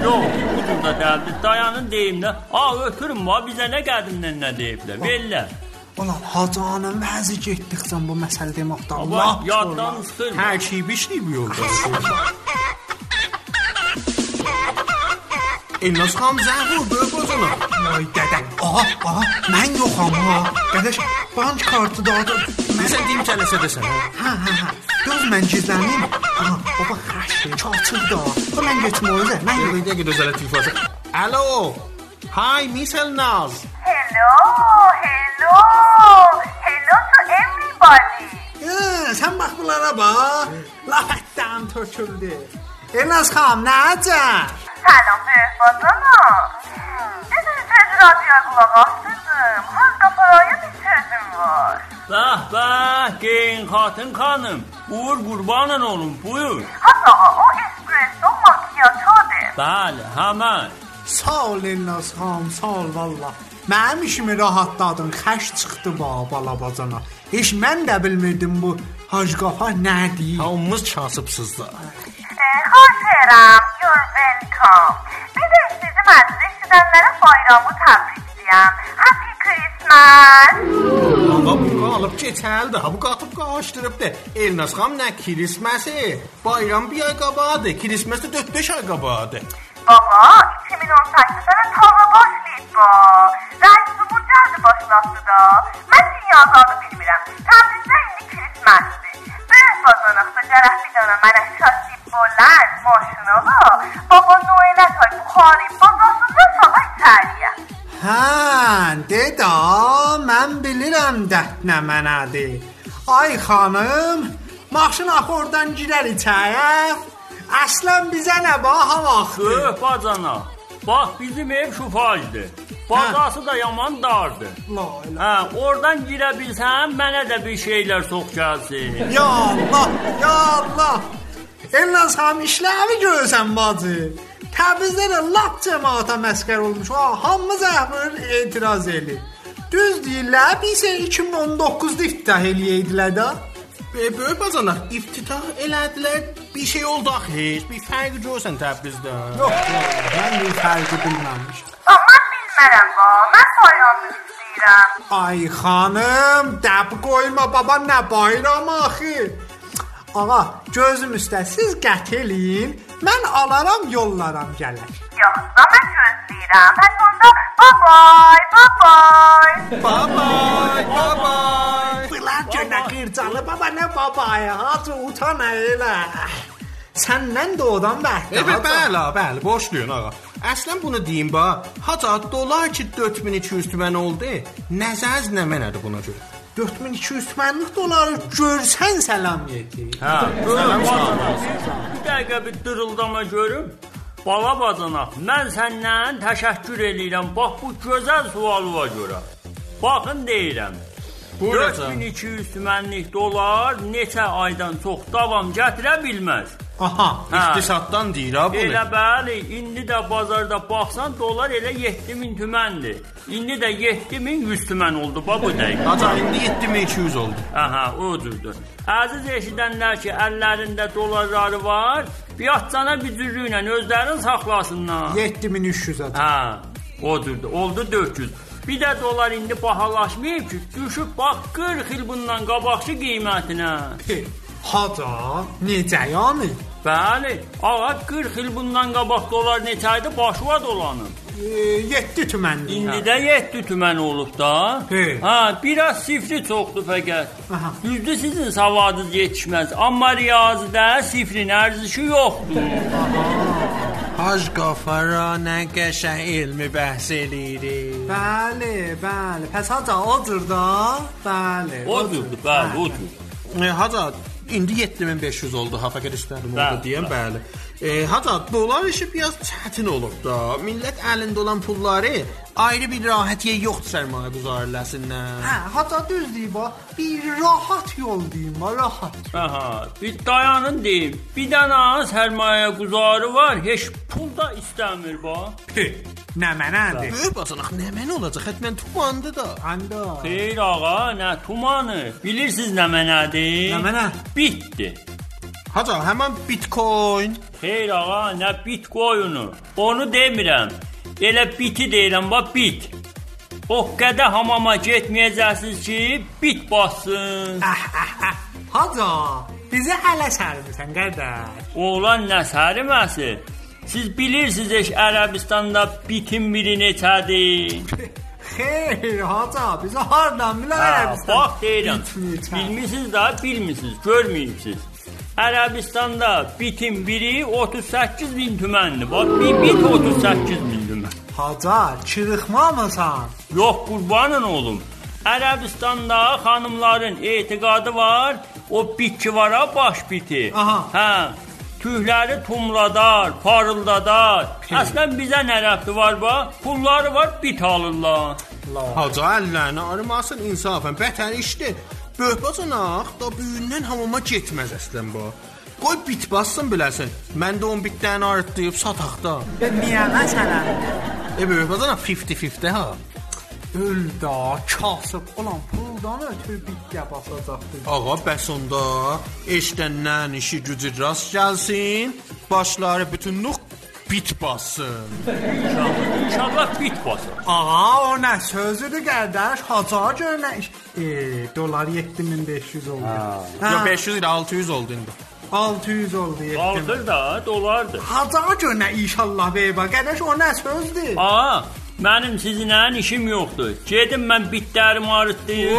Yox, bu cür də deyil. Dayanın deyim də. A, ötürün va bizə nə qədimdən nə deyiblər. Bellər. Ulan hacanın vəzi getdikcə bu məsələ deməkdə Allah Allah yaddan çıxır. Tərkib işləyib yolda. Elnaz xan zəng vur böyük bacana. Ay dədə. Aha, aha, mən yoxam ha. Qardaş, bank kartı da da. Mən Sən deyim kələsə desən. hə, hə, hə. Göz mən gizlənim. Aha, baba xəşli, çaçıq da. Bu mən getmə özə. Mən Bir dəqiqə gözələ telefon. Alo. Hi, Miss Elnaz. Hello, hello, hello to everybody. Hə, sən bax bunlara bax. Lafətdən töküldü. Elnaz xanım, necə? سلام به بازانا دیدی تez radyoya qulaq asdırdım. Hanqa paraya bir sözüm var. Bəh, bəh, geyin xatın xanım. Buyur qurbanın olun, buyur. Hatta o espresso macchiato'dur. Bəli, həmən. Sağ ol Elnaz xanım, sağ ol valla. Mənim işimi rahatladın, xəş çıxdı ba balabacana. Heç mən də bilmirdim bu Hacı Qafa nədir. Hamımız kasıbsızdır. Xahiş edirəm, you're welcome. Bir də sizin əziz eşidənlərə bayramı təbrikləyəm. Happy Christmas. Ağa bu qalıb keçəldi. Ha bu qatıb qaçdırıbdı. Elnaz xan nə Kirisməsi? Bayram bir ay qabadı. Kirisməs də 4-5 ay qabadı. بابا 2018 می نام باش نید با. رنگ تو بود جرد باش ناس من دنیا آزادو پیر می رم تبدیل نه اینی کلیس مستی به بازا ناس جرح می من از شاسی بلند ماشون آقا بابا نوعی نتای بخاری بازا سو نه سامای تریه ها ده دا من بلیرم ده نمنده. آی خانم ماشون آخوردن جیرر ایتایه Əslən bizə nə baha vaxtı. Öh bacana. Bax bizim ev şufajdır. Bazası da yaman dardır. La ilahe. Hə, oradan girə bilsən, mənə də bir şeylər sox gəlsin. Ya Allah, ya Allah. Elnaz xanım işləvi görsən bacı. Təbrizdə də lap cəmaata məskər olmuş. Ha, hamımız əhvır etiraz edir. Düz deyirlər, biz 2019-da iftah eləyəydilər də. Be böyük bazana iftitah elədilər. Bir şey oldu axı heç. Bir fərq görsən Təbrizdə. Yox, yox, mən bir fərqi bilməmişəm. Amma bilmərəm ba, mən bayramı istəyirəm. Ay xanım, dəb qoyma baba nə bayram axı. Ağa, gözüm üstə siz qət eləyin. Mən alaram, yollaram gələr. Yoxsa mən gözləyirəm. Bəs onda bye, bye bye. Bunlar gönə qırcalı baba nə babaya, hacı utana elə. Səndən də odan bəhtə. Evet, bəli, bəli, boşluyun ağa. Əslən bunu deyim ba, haca dolar ki 4200 tümən oldu. Nəzəz nə mənədir buna görə? 4200 tümənlik doları görsən səlam yeti. Hə, bacana. Bir dəqiqə bir dırıldama görüm. Bala bacanaq, mən səndən təşəkkür eləyirəm. Bax bu gözəl sualıma görə. Baxın deyirəm. Buyuracam. 4200 tümənlik dolar neçə aydan çox davam gətirə bilməz. Aha. İqtisaddan deyir ha bunu. Elə bəli, indi də bazarda baxsan dolar elə 7000 tüməndir. İndi də 7100 tümən oldu bax bu dəqiqə. Haca indi 7200 oldu. Aha, o cürdür. Əziz eşidənlər ki, əllərində dolarları var, biatcana bücürlüyü ilə özlərini saxlasınlar. 7300 adı. Hə, o cürdür. Oldu 400. Bir də dolar indi bahalaşmayıb ki, düşüb bax 40 il bundan qabaqçı qiymətinə. Haca, necə yəni? Bəli, ağa 40 il bundan qabaq dolar neçə idi? Başına dolanıb. E, 7 tüməndir. İndi də 7 tümən olub da. He. Ha, biraz sifri çoxdur fəqət. Düzdür sizin savadınız yetişməz, amma riyazidə sifrin ərzişi yoxdur. Hacı Qafara nə qəşəng elmi bəhs eləyir. Bəli, bəli. Pəs haca odur da. Bəli. Odur, bəli, odur. E, Haca indi 7500 oldu ha fəqət istədim orada deyəm, bəli. E, Haca dolar işi biraz çətin olub da. Millət əlində olan pulları ayrı bir rahatiyyə yoxdur sərmayə quzarlasından. Hə, haca düz deyib ha. Bir rahat yol deyim, ha, rahat. Aha, bir dayanın deyim. Bir dənə sərmayə quzarı var, heç pul da istəmir ba. Nə mənədir? Böyük bacanaq nə mənə olacaq? Həttən tumandı da. Anda. Xeyr ağa, nə tumanı? Bilirsiniz nə mənədir? Nə mənə? Bitdi. Haca həmin Bitcoin. Xeyr ağa, nə bitcoinu? Onu demirəm. Elə biti deyirəm, bax bit. O qədər hamama getməyəcəksiniz ki, bit bassın. Haca, bizə hələ sərmisən qardaş. Oğlan nə səriməsi? Siz bilirsiniz heç Ərəbistanda bitin biri neçədir? Xeyr, haca, bizə hardan Hə, bilər bax deyirəm. Bitməyəcək. Bilmisiniz da, bilmisiniz, görməyibsiz. Ərəbistanda bitin biri 38 min tüməndir. Bax, bir bit 38 min tümən. Haca, çırıxmamısan? Yox, qurbanın olum. Ərəbistanda xanımların etiqadı var, o bit ki var ha, baş biti. Aha. Hə, tühləri tumladar, parıldadar. Əslən bizə nə rəbti var ba? Pulları var, bit alırlar. Haca əllərini arımasın insafən. Bətər işdir. Böyük bacanaq da büyündən hamama getməz əslən bu. Qoy bit bassın biləsən. Mən də 10 bitdən artlayıb sataq da. Niyə məsələn? E böyük bacanaq 50-50 ha. Öl da, kasıb olan puldan ötürü bitkiyə basacaqdır. Ağa bəs onda eşdəndən işi gücü rast gəlsin, başları bütünlük bit bassın. İnşallah bit basar. Ağa, o nə sözüdür qardaş? Haca gör nə iş. E, dolar 7500 oldu. Yo Ha, 500 ilə 600 oldu indi. 600 oldu 7000. Qaldır da, dolardır. Haca gör nə inşallah beyba. Qardaş o nə sözdür? Aa, mənim sizinlə işim yoxdur. Gedim mən bitlərimi arıtlayım.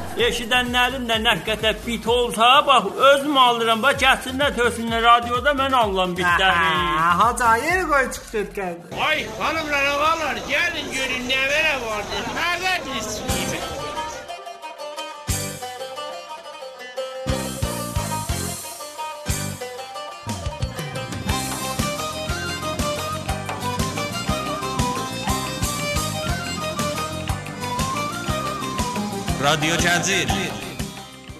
Eşidənlərin də nə qədər bit olsa, bax özüm alıram, bax gətirsinlər törsünlər radioda mən alıram bitləri. Haca yer qoy çıx get qardaş. Ay hanımlar, ağalar, gelin görün ne vere vardı. Nerede biz? Radyo Cəzir.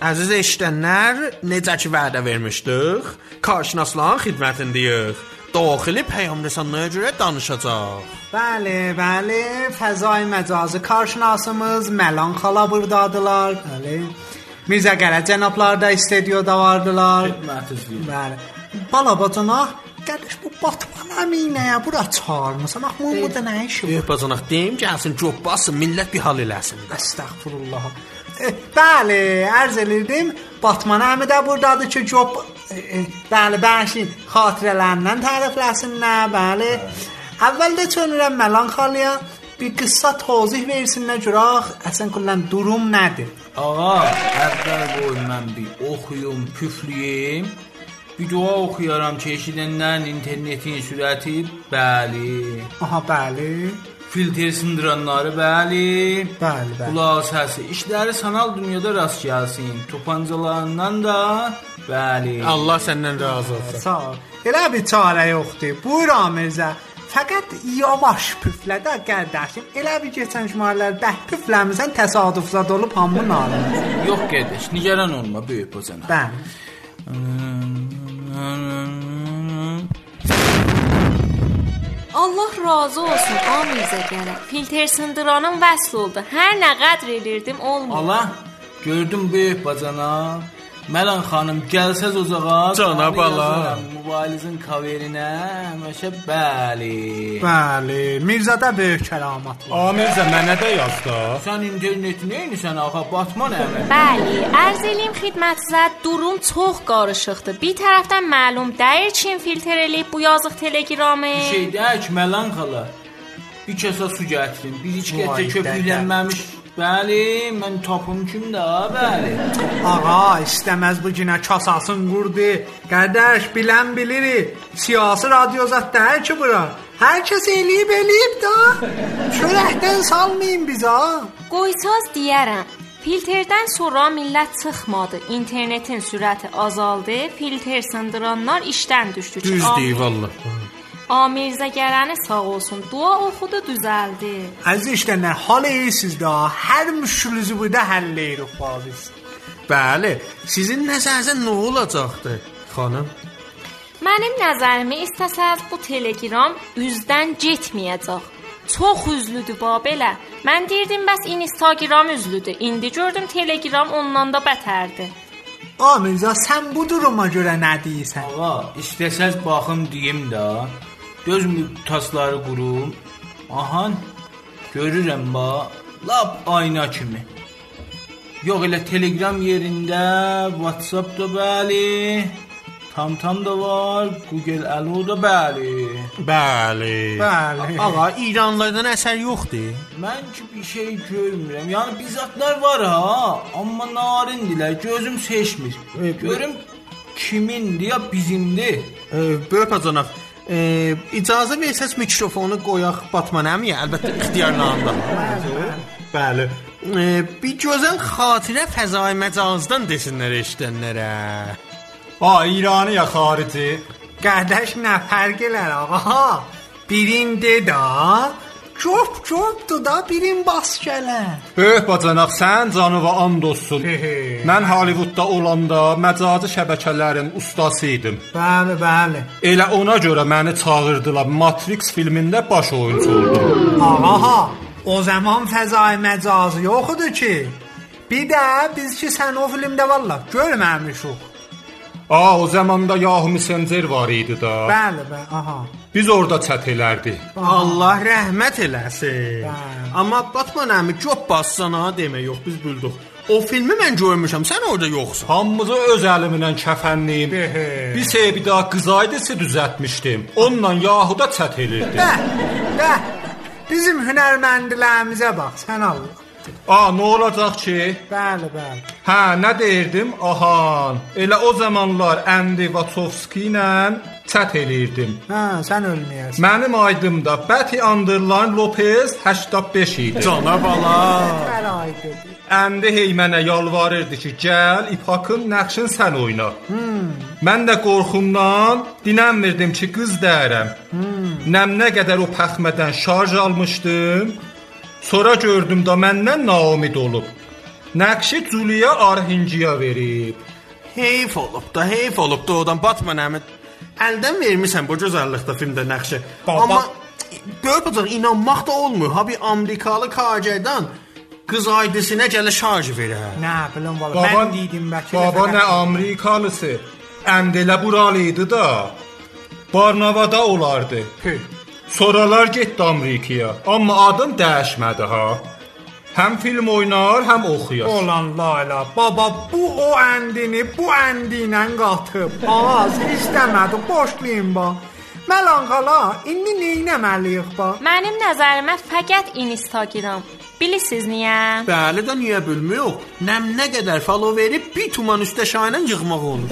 Əziz eşidənlər, necə ki vədə vermişdik, karşınaslan xidmətindəyik. Daxili peyamrəsanlığa görə danışacaq. Bəli, bəli, fəzai məcazi karşınasımız Məlan xala burdadılar. Bəli. Mirzə Qərə cənablar da stüdyoda vardılar. Xidmət üzrə. Bəli. Balabacanaq Bala bacana, qardaş bu Batman əminəyə bura çağırmısan. Axı bu burada nə işi var? Eh, bacanaq deyim, gəlsin job bassın, millət bir hal eləsin. Əstəğfurullah. E, bəli, ərz edirdim. Batman əmi də burdadır ki, e, e, bəli, bəşin xatirələrindən tərifləsinlər, bəli. Əvvəldə çönürəm Məlan xalaya bir qıssa tozih versinlər görək, əsən kullən durum nədir? Ağa, əvvəl qoy mən bir oxuyum, püflüyüm. Bir dua oxuyaram ki, eşidənlərin internetin sürəti, bəli. Aha, bəli. Filtr sındıranları, bəli. Bəli, bəli. Qulaq səsi, işləri sanal dünyada rast gəlsin. Topancalarından da, bəli. Allah səndən razı olsun. Sağ ol. Elə bir çarə yoxdur. Buyur Amirzə. Fəqət yavaş püflə də qardaşım. Elə bir keçən şumarlar bəh püfləmisən təsadüfzad olub hamının alınır. Yox qardaş, nigaran olma, böyük bacana. Bəli. Allah razı olsun Amirzə gələ. Filter sındıranım vəsl oldu. Hər nə qədr edirdim olmadı. Allah, gördüm böyük bacana. Məlan xanım, gəlsəz ocağa. Bala. yazaram Mobilinizin kaverinə, məşə bəli. Bəli, Mirzədə böyük kəramat var. Amirzə mənə də yaz da. Sən interneti neynisən ağa? Batman əmi. Bəli, ərz eləyim xidmətinizə durum çox qarışıqdır. Bir tərəfdən məlum deyil Çin filtr eləyib bu yazıq telegramı. Bir şey deyək, Məlan xala. Bir kəsə su gətirin. Bir iç Vay gətir köpüklənməmiş. Bəli, mən tapım kimdə? Bəli. Ağa, istəməz bu günə kasasın qurdu. Qardaş, bilən bilir. Siyasi radio zət deyil ki bura. Hər kəs eləyib eləyib da. Çörəkdən salmayın biz ha. Qoysaz deyərəm. Filtrdən sonra millət çıxmadı. İnternetin sürəti azaldı. Filtr sındıranlar işdən düşdü. Düz deyir vallah. Amirzə gələni sağ olsun. Dua oxudu, düzəldi. Əziz işlənlər, hal iyisiniz da. Hər müşkülünüzü burada həll edirik biz. Bəli, sizin nəzərinizə nə olacaqdı, xanım? Mənim nəzərimə istəsəz bu telegram üzdən getməyəcək. Çox üzlüdür ba belə. Mən deyirdim bəs Instagram üzlüdür. İndi gördüm Telegram ondan da bətərdir. Aminza, sən bu duruma görə nə deyirsən? Ağa, istəsəz baxım deyim də. Gözümü tasları qurum. Ahan, görürəm ba, lap ayna kimi. Yox elə Telegram yerində, WhatsApp da bəli, Tamtam da var, Google Allo da bəli. Bəli. Bəli. Ağa, İranlılardan əsər yoxdur. Mən ki bir şey görmürəm. Yəni bizzatlar var ha, amma narindilər, gözüm seçmir. Görüm kimindir ya bizimdir. E, Böyük bacanaq, e, icazə versəz mikrofonu qoyaq Batman əmiyə, əlbəttə ixtiyarlarında. Bəli. E, bir gözəl xatirə fəzai məcazdan desinlər eşidənlərə. Ha İrani ya xarici? Qardaş nə fərq elər ağa? Birində da Cop copdur da birin bas gələr. Böyük bacanaq sən canıva and olsun. Mən Hollywoodda olanda məcazi şəbəkələrin ustasıydım idim. Bəli, bəli. Elə ona görə məni çağırdılar. Matrix filmində baş oyunçu oldum. Aha, o zaman fəzai məcazı yoxdur ki. Bir də biz ki sən o filmdə vallah görməmişik. Aa, o zamanda Yahoo Messenger var idi da. Bəli, bəli, aha. Biz orada çət elərdik. Allah rəhmət eləsin. Amma Batman əmi çox bassana demək yox, biz bildik. O filmi mən görmüşəm, sən orada yoxsan. Hamımızı öz əlimlə kəfənləyib. Ehe. Bir sebi daha qızaydısı düzəltmişdim. Onunla Yahuda çət elirdim. Bəh, bəh. Bizim hünərməndilərimizə bax, sən Allah. Aa, nə olacaq ki? Bəli, bəli. Hə, nə deyirdim? Ahan. Elə o zamanlar Andy Wachowski ilə çət elirdim. Hə, sən ölməyəsən. Mənim aydımda Betty Underline Lopez 85 idi. Cana bala. Hər aydır. Andy hey mənə yalvarırdı ki, gəl İphakın nəqşin sən oyna. Hmm. Mən də qorxumdan dinənmirdim ki, qız dərəm. Hmm. Nəm nə qədər o pəxmədən şarj almışdım. Sonra gördüm da məndən naumid olub. Nəqşi Julia Arhingiya verib. Heyf olub da, heyf olub da odan Batman əmi. Əldən vermisən bu gözəllikdə filmdə nəqşi. Baba. Amma böyük bacaq inanmaq da olmur. Ha bir Amerikalı kacerdən qız aidisinə gələ şarj verər. Nə bilim valla. Mən dedim də Baba nə Amerikalısı. Əmdələ buralıydı da. Barnavada olardı. Püh. Sonralar getdi Amerikaya. Amma adım dəyişmədi ha. Həm film oynar, həm oxuyar. Olan layla. Baba bu o əndini bu əndi ilə qatıb. Az istəmədi, boşlayın ba. Melanxala, indi neynəməliyik ba? Mənim nəzərimə fəqət Instagram. Bilirsiniz niyə? Bəli də niyə bilmirik? Nəm nə qədər follow verib bir tuman üstə şahinə yığmaq olur.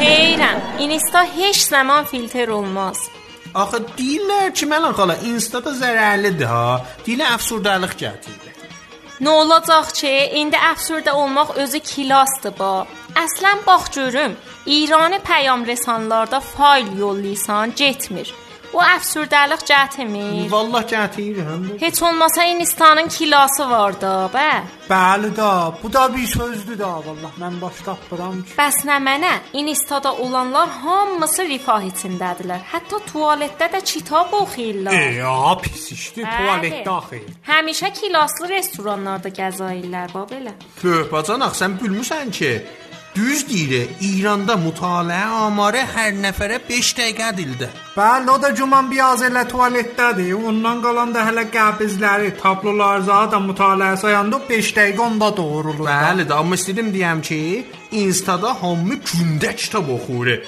Xeyrəm, Insta heç zaman filtr olmaz. Axı deyirlər ki, Məlan xala Insta-da zərərlidir ha. Deyirlər əfsurdalıq gətirir. Nə olacaq ki, indi əfsürdə olmaq özü kilasdır ba. Əslən bax görüm, İrani pəyam rəsanlarda fayl yollayırsan, getmir. O əfsürdəlik gətirmir. Vallah də. Heç olmasa Hindistanın kilası var da, bə. Bəli da, bu da bir sözdür da vallah. Mən baş tapıram ki. Bəs nə mənə? Instada olanlar hamısı rifah içindədirlər. Hətta tualetdə də kitab oxuyurlar. E, ya pis işdi, Bəli. tualetdə axı. Həmişə kilaslı restoranlarda gəzəyirlər, ba belə. Böyük bacanaq sən bilmirsən ki, Düz deyir. İranda mütaliə amarı hər nəfərə 5 dəqiqə dildə. Bəli, o da cuman biraz elə tualetdədir. Ondan qalan da hələ qəbizləri, tablolar zaten mütaliə sayanda 5 dəqiqə onda doğrulur. Bəli, də, amma istədim deyəm ki, Instada hamı gündə kitab oxuyur.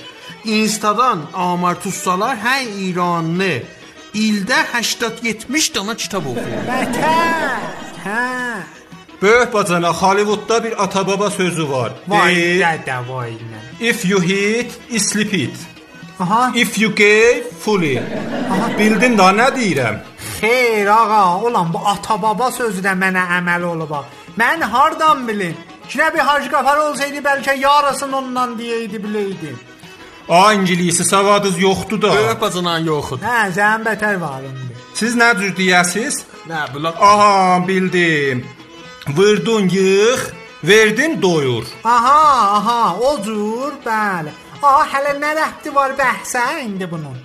Instadan amar tutsalar hər İranlı ildə 80-70 dana kitab oxuyur. Bətər. Hə. Böyük bacana Hollywoodda bir ata-baba sözü var. Vay Deyir, dədə vay nə. If you hit, sleep it. Aha. If you gave, fully. Bildin da nə deyirəm? Xeyr ağa, ulan bu ata-baba sözü də mənə əməl olub. Mən hardan bilim? Şuna bir Hacı Qafar olsaydı bəlkə yarısını ondan deyəydi biləydim. A ingilisi savadınız yoxdur da. Böyük bacanan yoxdur. Hə, sən bətər varındı. Siz nə cür deyəsiz? Nə bilək. Aha, bildim. Vırdın yığ, verdin doyur. Aha, aha, o cür, bəli. Aha, hələ nə rəbti var bəhsə indi bunun?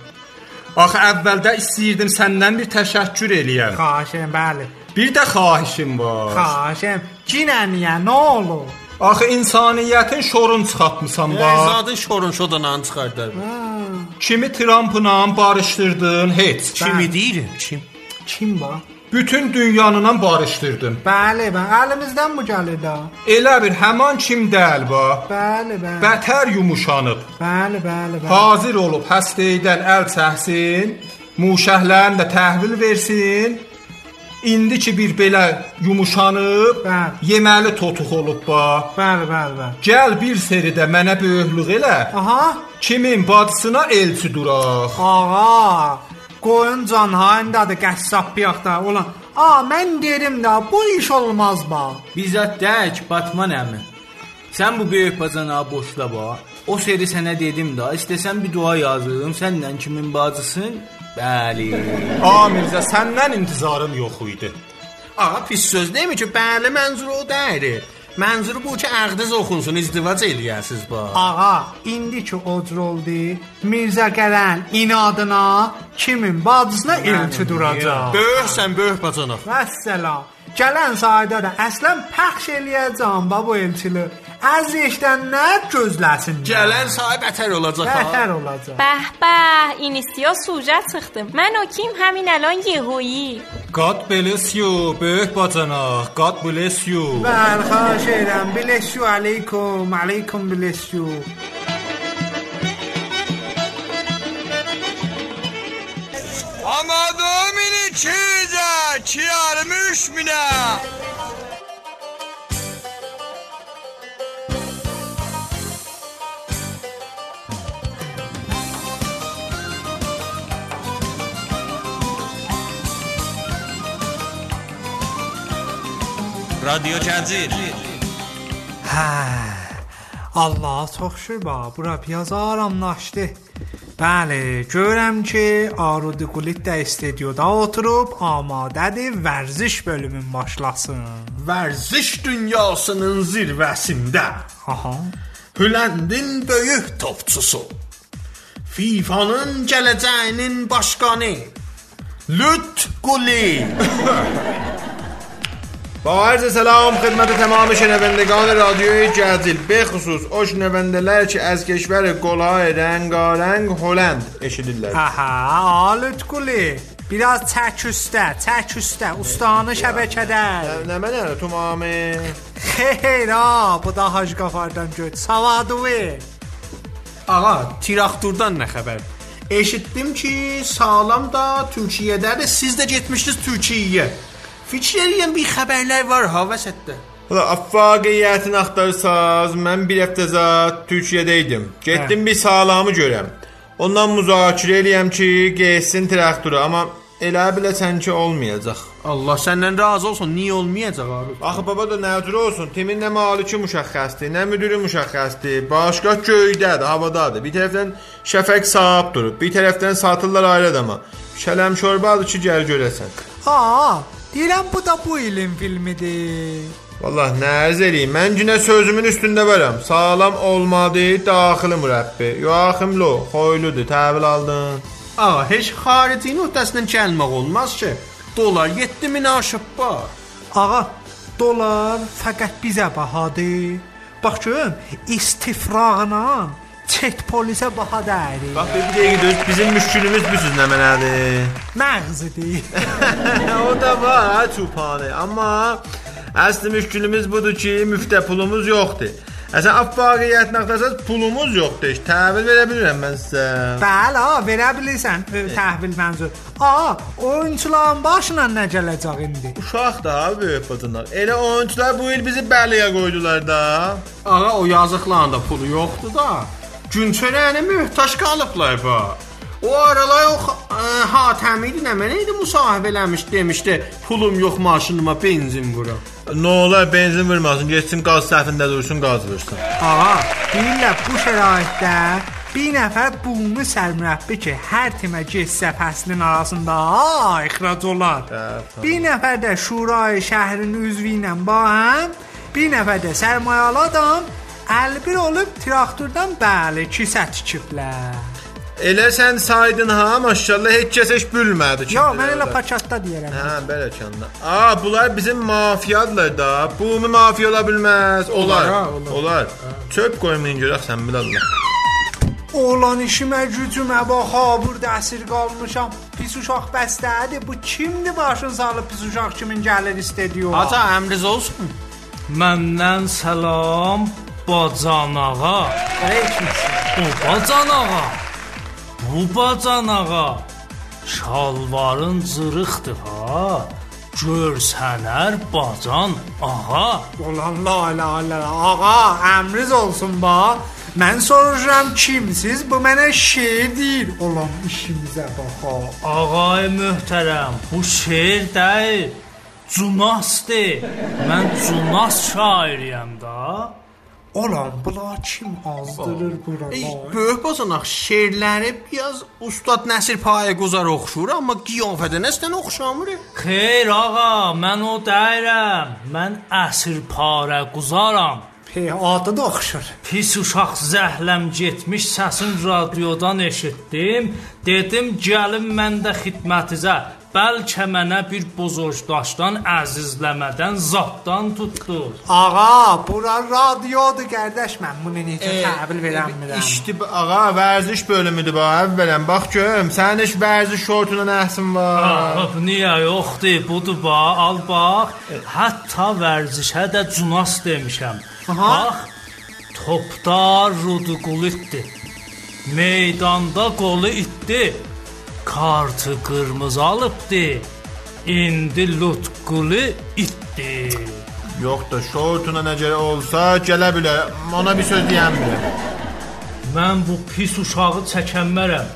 Axı əvvəldə istəyirdim səndən bir təşəkkür eləyəm. Xahişim, bəli. Bir də xahişim var. Xahişim, cinəniyə nə olur? Axı insaniyyətin şorun çıxartmısan bax. Zadın şorun şodananı çıxardar. Kimi Trumpla barışdırdın, heç. Kimi deyirəm? Kim? Kim var? Bütün dünyanla barışdırdın. Bəli, bəli, əlimizdən bu gəlir də. Elə bir həman kim deyil bax. Bəli, bəli. Bətər yumuşanıb. Bəli, bəli, bəli. Hazır olub həstəydən əl çəksin, muşəhlərini də təhvil versin. İndi ki bir belə yumuşanıb, Bəli. yeməli totuq olub bax. Bəli, bəli, bəli. Gəl bir seridə mənə böyüklük elə. Aha, Kimin bacısına elçi duraq. ağa. Qoyun canhayındadır qəssab yaxda. Ulan, a mən derim də bu iş olmaz bax. Bizzat tək Batman əmi. Sən bu böyük bacana boşla bax. O seri sənə dedim də, istəsən bir dua yazım, səndən kimin bacısın? Bəli. A Mirzə, səndən intizarım yox idi. Ağa pis söz deyil ki, bəli mənzuru o deyil. Mənzuru bu ki, əqdiz oxunsun, izdivac eləyəsiz bax. Ağa, indi ki o cür oldu, Mirzə gələn inadına kimin bacısına elçi duracaq. Böyüksən, böyük bacanaq. Vəssalam. Gələn sayda da əslən pəxş eləyəcəm ba bu elçili. Az işdən nə gözləsin. Gələn sahib ətər olacaq ha. Bəhər olacaq. به به اینیستیا سوژه çıxdı. Mən o kim həmin الان یهویی. God bless you, böyük bacanaq. God bless you. Bəli, xahiş edirəm. Bless you aleykum, aleykum bless you. Ama domini çiğde çiğermiş mine. Radio Cəzir. Hə. Allah çox şükür ba, bura biraz aramlaşdı. Bəli, görürəm ki, Arudi Qulit də studiyada oturub amadədir vərziş bölümün başlasın. Vərziş dünyasının zirvəsində. Aha. Hüləndin böyük topçusu. FIFA'nın gələcəyinin başqanı. Lüt Quli. با عرض سلام خدمت تمام شنوندگان رادیوی جزیل بخصوص o شنونده‌ler که از کشور گلهای رنگارنگ هلند eşidirlər. Aha, Alut Quli. Biraz çək üstə, çək üstə, ustanı şəbəkədə. Nə mənə tamamı? Xeyr, ha, bu da Hacı Qafardan göt. Savadı ver. Ağa, tirakturdan nə xəbər? Eşitdim ki, sağlam da Türkiyədədir. Siz də getmişdiniz Türkiyəyə. Fikir eləyən bir xəbərlər var ha vəsətdə. Valla affaqiyyətini axtarsaz, mən bir həftə zat Türkiyədəydim. Getdim bir sağlamı görəm. Ondan müzakirə eləyəm ki, getsin traktora, amma elə biləsən ki, olmayacaq. Allah səndən razı olsun. Niyə olmayacaq abi? Axı baba da nə cür olsun? Timin nə maliki müşəxxəsdir, nə müdürü müşəxxəsdir. Başqa göydədir, havadadır. Bir tərəfdən şəfəq sahib durub, bir tərəfdən satırlar ayrı adama. Şələm şorbadır ki, gəl görəsən. Ha, deyirəm bu da bu ilin filmidir. Vallah nə ərz eləyim, mən günə sözümün üstündə varam. Sağlam olmadı, daxili mürəbbi. Yoxim lo, xoyludur, təhvil aldın. Ağa, heç xaricin öhdəsindən gəlmək olmaz ki. Dolar 7000 aşıb var. Ağa, dolar fəqət bizə bahadır. Bax görüm, istifrağla çet polisə baha dəyir. Bax bir dəqiqə döz, bizim müşkülümüz bu siz nə mənədir? Məğzi deyil. o da var ha çupanı. Amma əsli müşkülümüz budur ki, müftə pulumuz yoxdur. Əsən affaqiyyət nəqdəsəz pulumuz yoxdur. Heç təhvil verə bilmirəm mən sizə. Bəli, ha, verə bilirsən ə, təhvil mənzur. A, oyunçuların başına nə gələcək indi? Uşaq da ha, böyük bacınlar. Elə oyunçular bu il bizi bəliyə qoydular da. Ağa o yazıqların da pulu yoxdur da. Gün çörəyinə möhtac qalıblar bu. O aralar o ə, Hatəmi idi nə mənə idi müsahibə eləmiş demişdi pulum yox maşınıma benzin vuram. Nə olar benzin vurmasın, getsin qaz səfində dursun, qaz vursun. Ağa, deyirlər bu şəraitdə bir nəfər bunu sərmürəbbi ki, hər timə getsə fəslin arasında ixrac olar. Bir nəfər də şurayı şəhrin üzvü ilə ba həm, bir nəfər də sərmayalı adam əlbir olub traktordan bəli kisə tikiblər. Elə sən saydın ha, maşallah heç kəs heç bülmədi. Yo, mən elə pakatda deyirəm. Hə, belə kanda. A, bunlar bizim mafiyadılar da. Bu mu mafiya ola bilməz? Olar. Olar, olar. Olar. Çöp qoymayın görək sən bil Allah. Oğlan işimə gücümə bax ha, burada əsir qalmışam. Pis uşaq bəstədir. Bu kimdir başın salıb pis uşaq kimin gəlir istədiyor? Ata əmriz olsun. Məndən salam Bacan ağa. O Bacan ağa. Bu Bacan ağa. Şalvarın cırıqdır ha. Görsənər Bacan ağa. Ulan la la la ağa əmriz olsun ba. Mən soruşuram kimsiz? Bu mənə şeir deyir. Ulan işimizə bax ha. Ağay möhtərəm, bu şeir deyil. Cunasdır. Mən Cunas şairiyəm da. Ulan bunlar kim azdırır bura? Ey, böyük bacanaq şeirləri biraz Ustad Nəsir Payəquzar oxşur, amma qiyafədə nəsdən oxşamır. Xeyr ağa, mən o deyirəm. Mən əsir parə quzaram. Pe adı da oxşur. Pis uşaq zəhləm getmiş səsin radiodan eşitdim. Dedim gəlim mən də xidmətinizə. Bəlkə mənə bir bozordaşdan əzizləmədən zaddan tutdu. Ağa, bura radiodur qardaş. Mən bunu necə təhvil verəmirəm. İşte bu- ağa vərziş bölümüdür bu. Əvvələn bax görüm, sənin heç vərziş şortuna nəsin var? Ah, niyə yoxdur? Budur bax, al bax. Hətta vərzişə də cunas demişəm. Bax, topda ruduqulitdir. Meydanda qolu itdi. Kartı qırmızı alıbdı. İndi lutqulu itdi. Yox da şortuna necə olsa gələ bilər. Ona bir söz deyən bilər. Mən bu pis uşağı çəkənmərəm.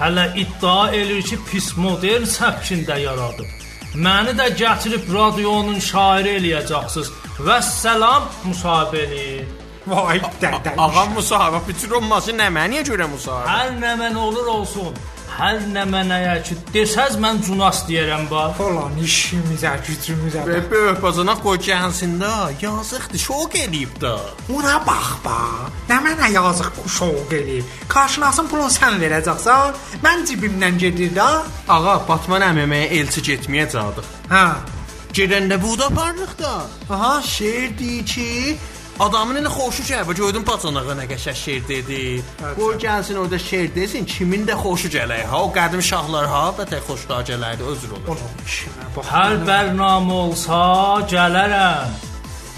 Hələ iddia edir ki, pis modern səpkində yaradıb. Məni də gətirib radionun şairi eləyəcəksiniz. Və salam müsahibəni. Vay dədə. Ağa müsahibə bitir olması nə məniyə görə müsahibə? Hər nə mən olur olsun. Hər nə mənəyə ki, desəz mən Cunas deyərəm bax. Ulan işimizə, gücümüzə. Və böyük bacanaq qoy gəlsin də. Yazıqdır, şok eləyib də. Ona bax bax. Nə mənə yazıq şoq eləyib. Qarşınasın pulunu sən verəcəksən. Mən cibimdən gedir də. Ağa, Batman əməməyə elçi getməyəcəkdik. Hə. Gedəndə buda aparırıq da. Aha. Şeir deyir ki, adamın elə xoşu gəlir. Gördün bacanağa nə qəşəng şeir dedi. Qoy gəlsin orada şeir desin, kimin də xoşu gələr. Ha, o qədim şahlar ha, bətə xoşlar gələrdi, özür olur. Hər bərnamə olsa gələrəm.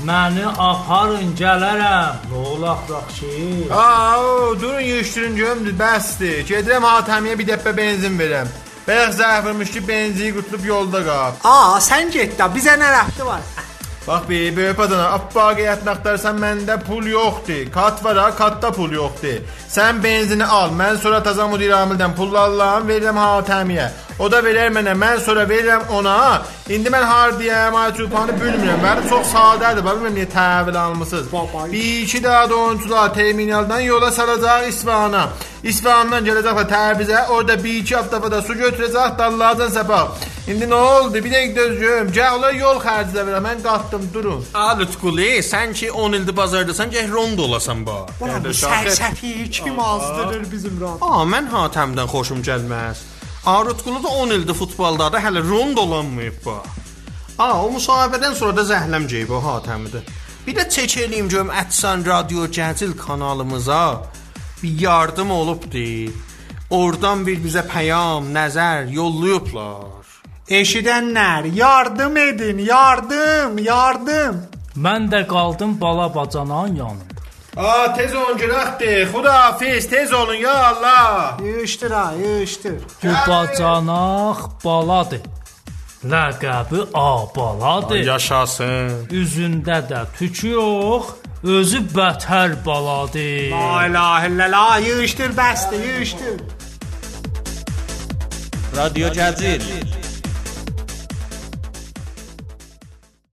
Məni aparın gələrəm. Nə olacaq ki? Aa, o, durun yığışdırın görüm, bəsdir. Gedirəm Hatəmiyə bir dəppə benzin verəm. Bəyək zəh vurmuş ki, benzini qutulub yolda qal. Aa, sən get də. Bizə nə rəxti var? Bax bir böyük adana, appaqiyyət axtarsan məndə pul yoxdur. Kat var ha, katda pul yoxdur. Sən benzini al, mən sonra taza müdir amildən pul alıram, verirəm Hatəmiyə. O da verər mənə, mən sonra verirəm ona. İndi mən har deyəm, ay çupanı bilmirəm. Mənim çox sadədir, bax bilmirəm niyə təhvil almısınız. Bir iki daha da oyuncular terminaldan yola salacaq İsfahana. İsfahandan gələcəklər Təbrizə, orada bir iki haftada su götürəcək, dallardan səpaq. İndi nə oldu? Bir dəqiqə gözləyim. Gəl ola yol xərclə verəm. Mən qatdım, durun. Alutquli, sən ki 10 ildir bazardasan, gəh rond olasan ba. Sərsəfi kim azdırır bizim radio? Aa, mən Hatəmdən xoşum gəlməz. Arutqulu da 10 ildir futbolda da hələ rond olanmayıb ba. Aa, o müsahibədən sonra da zəhləm geyib o Hatəmidir. Bir də çək eləyim görüm Ətsan Radio Cəcil kanalımıza bir yardım olubdu. Oradan bir bizə pəyam, nəzər yollayıblar. Eşidənlər, yardım edin, yardım, yardım. Mən də qaldım bala bacanan yanında. Aa tez olun günahdır. Xuda hafiz tez olun ya Allah. Yığışdır ha yığışdır. Bu bacanaq baladır. Ləqəbi A baladır. Ay, yaşasın. Üzündə də tükü yox, özü bətər baladır. La ilahe illallah yığışdır bəsdir yığışdır. Radio Cəzir. Radio Cəzir.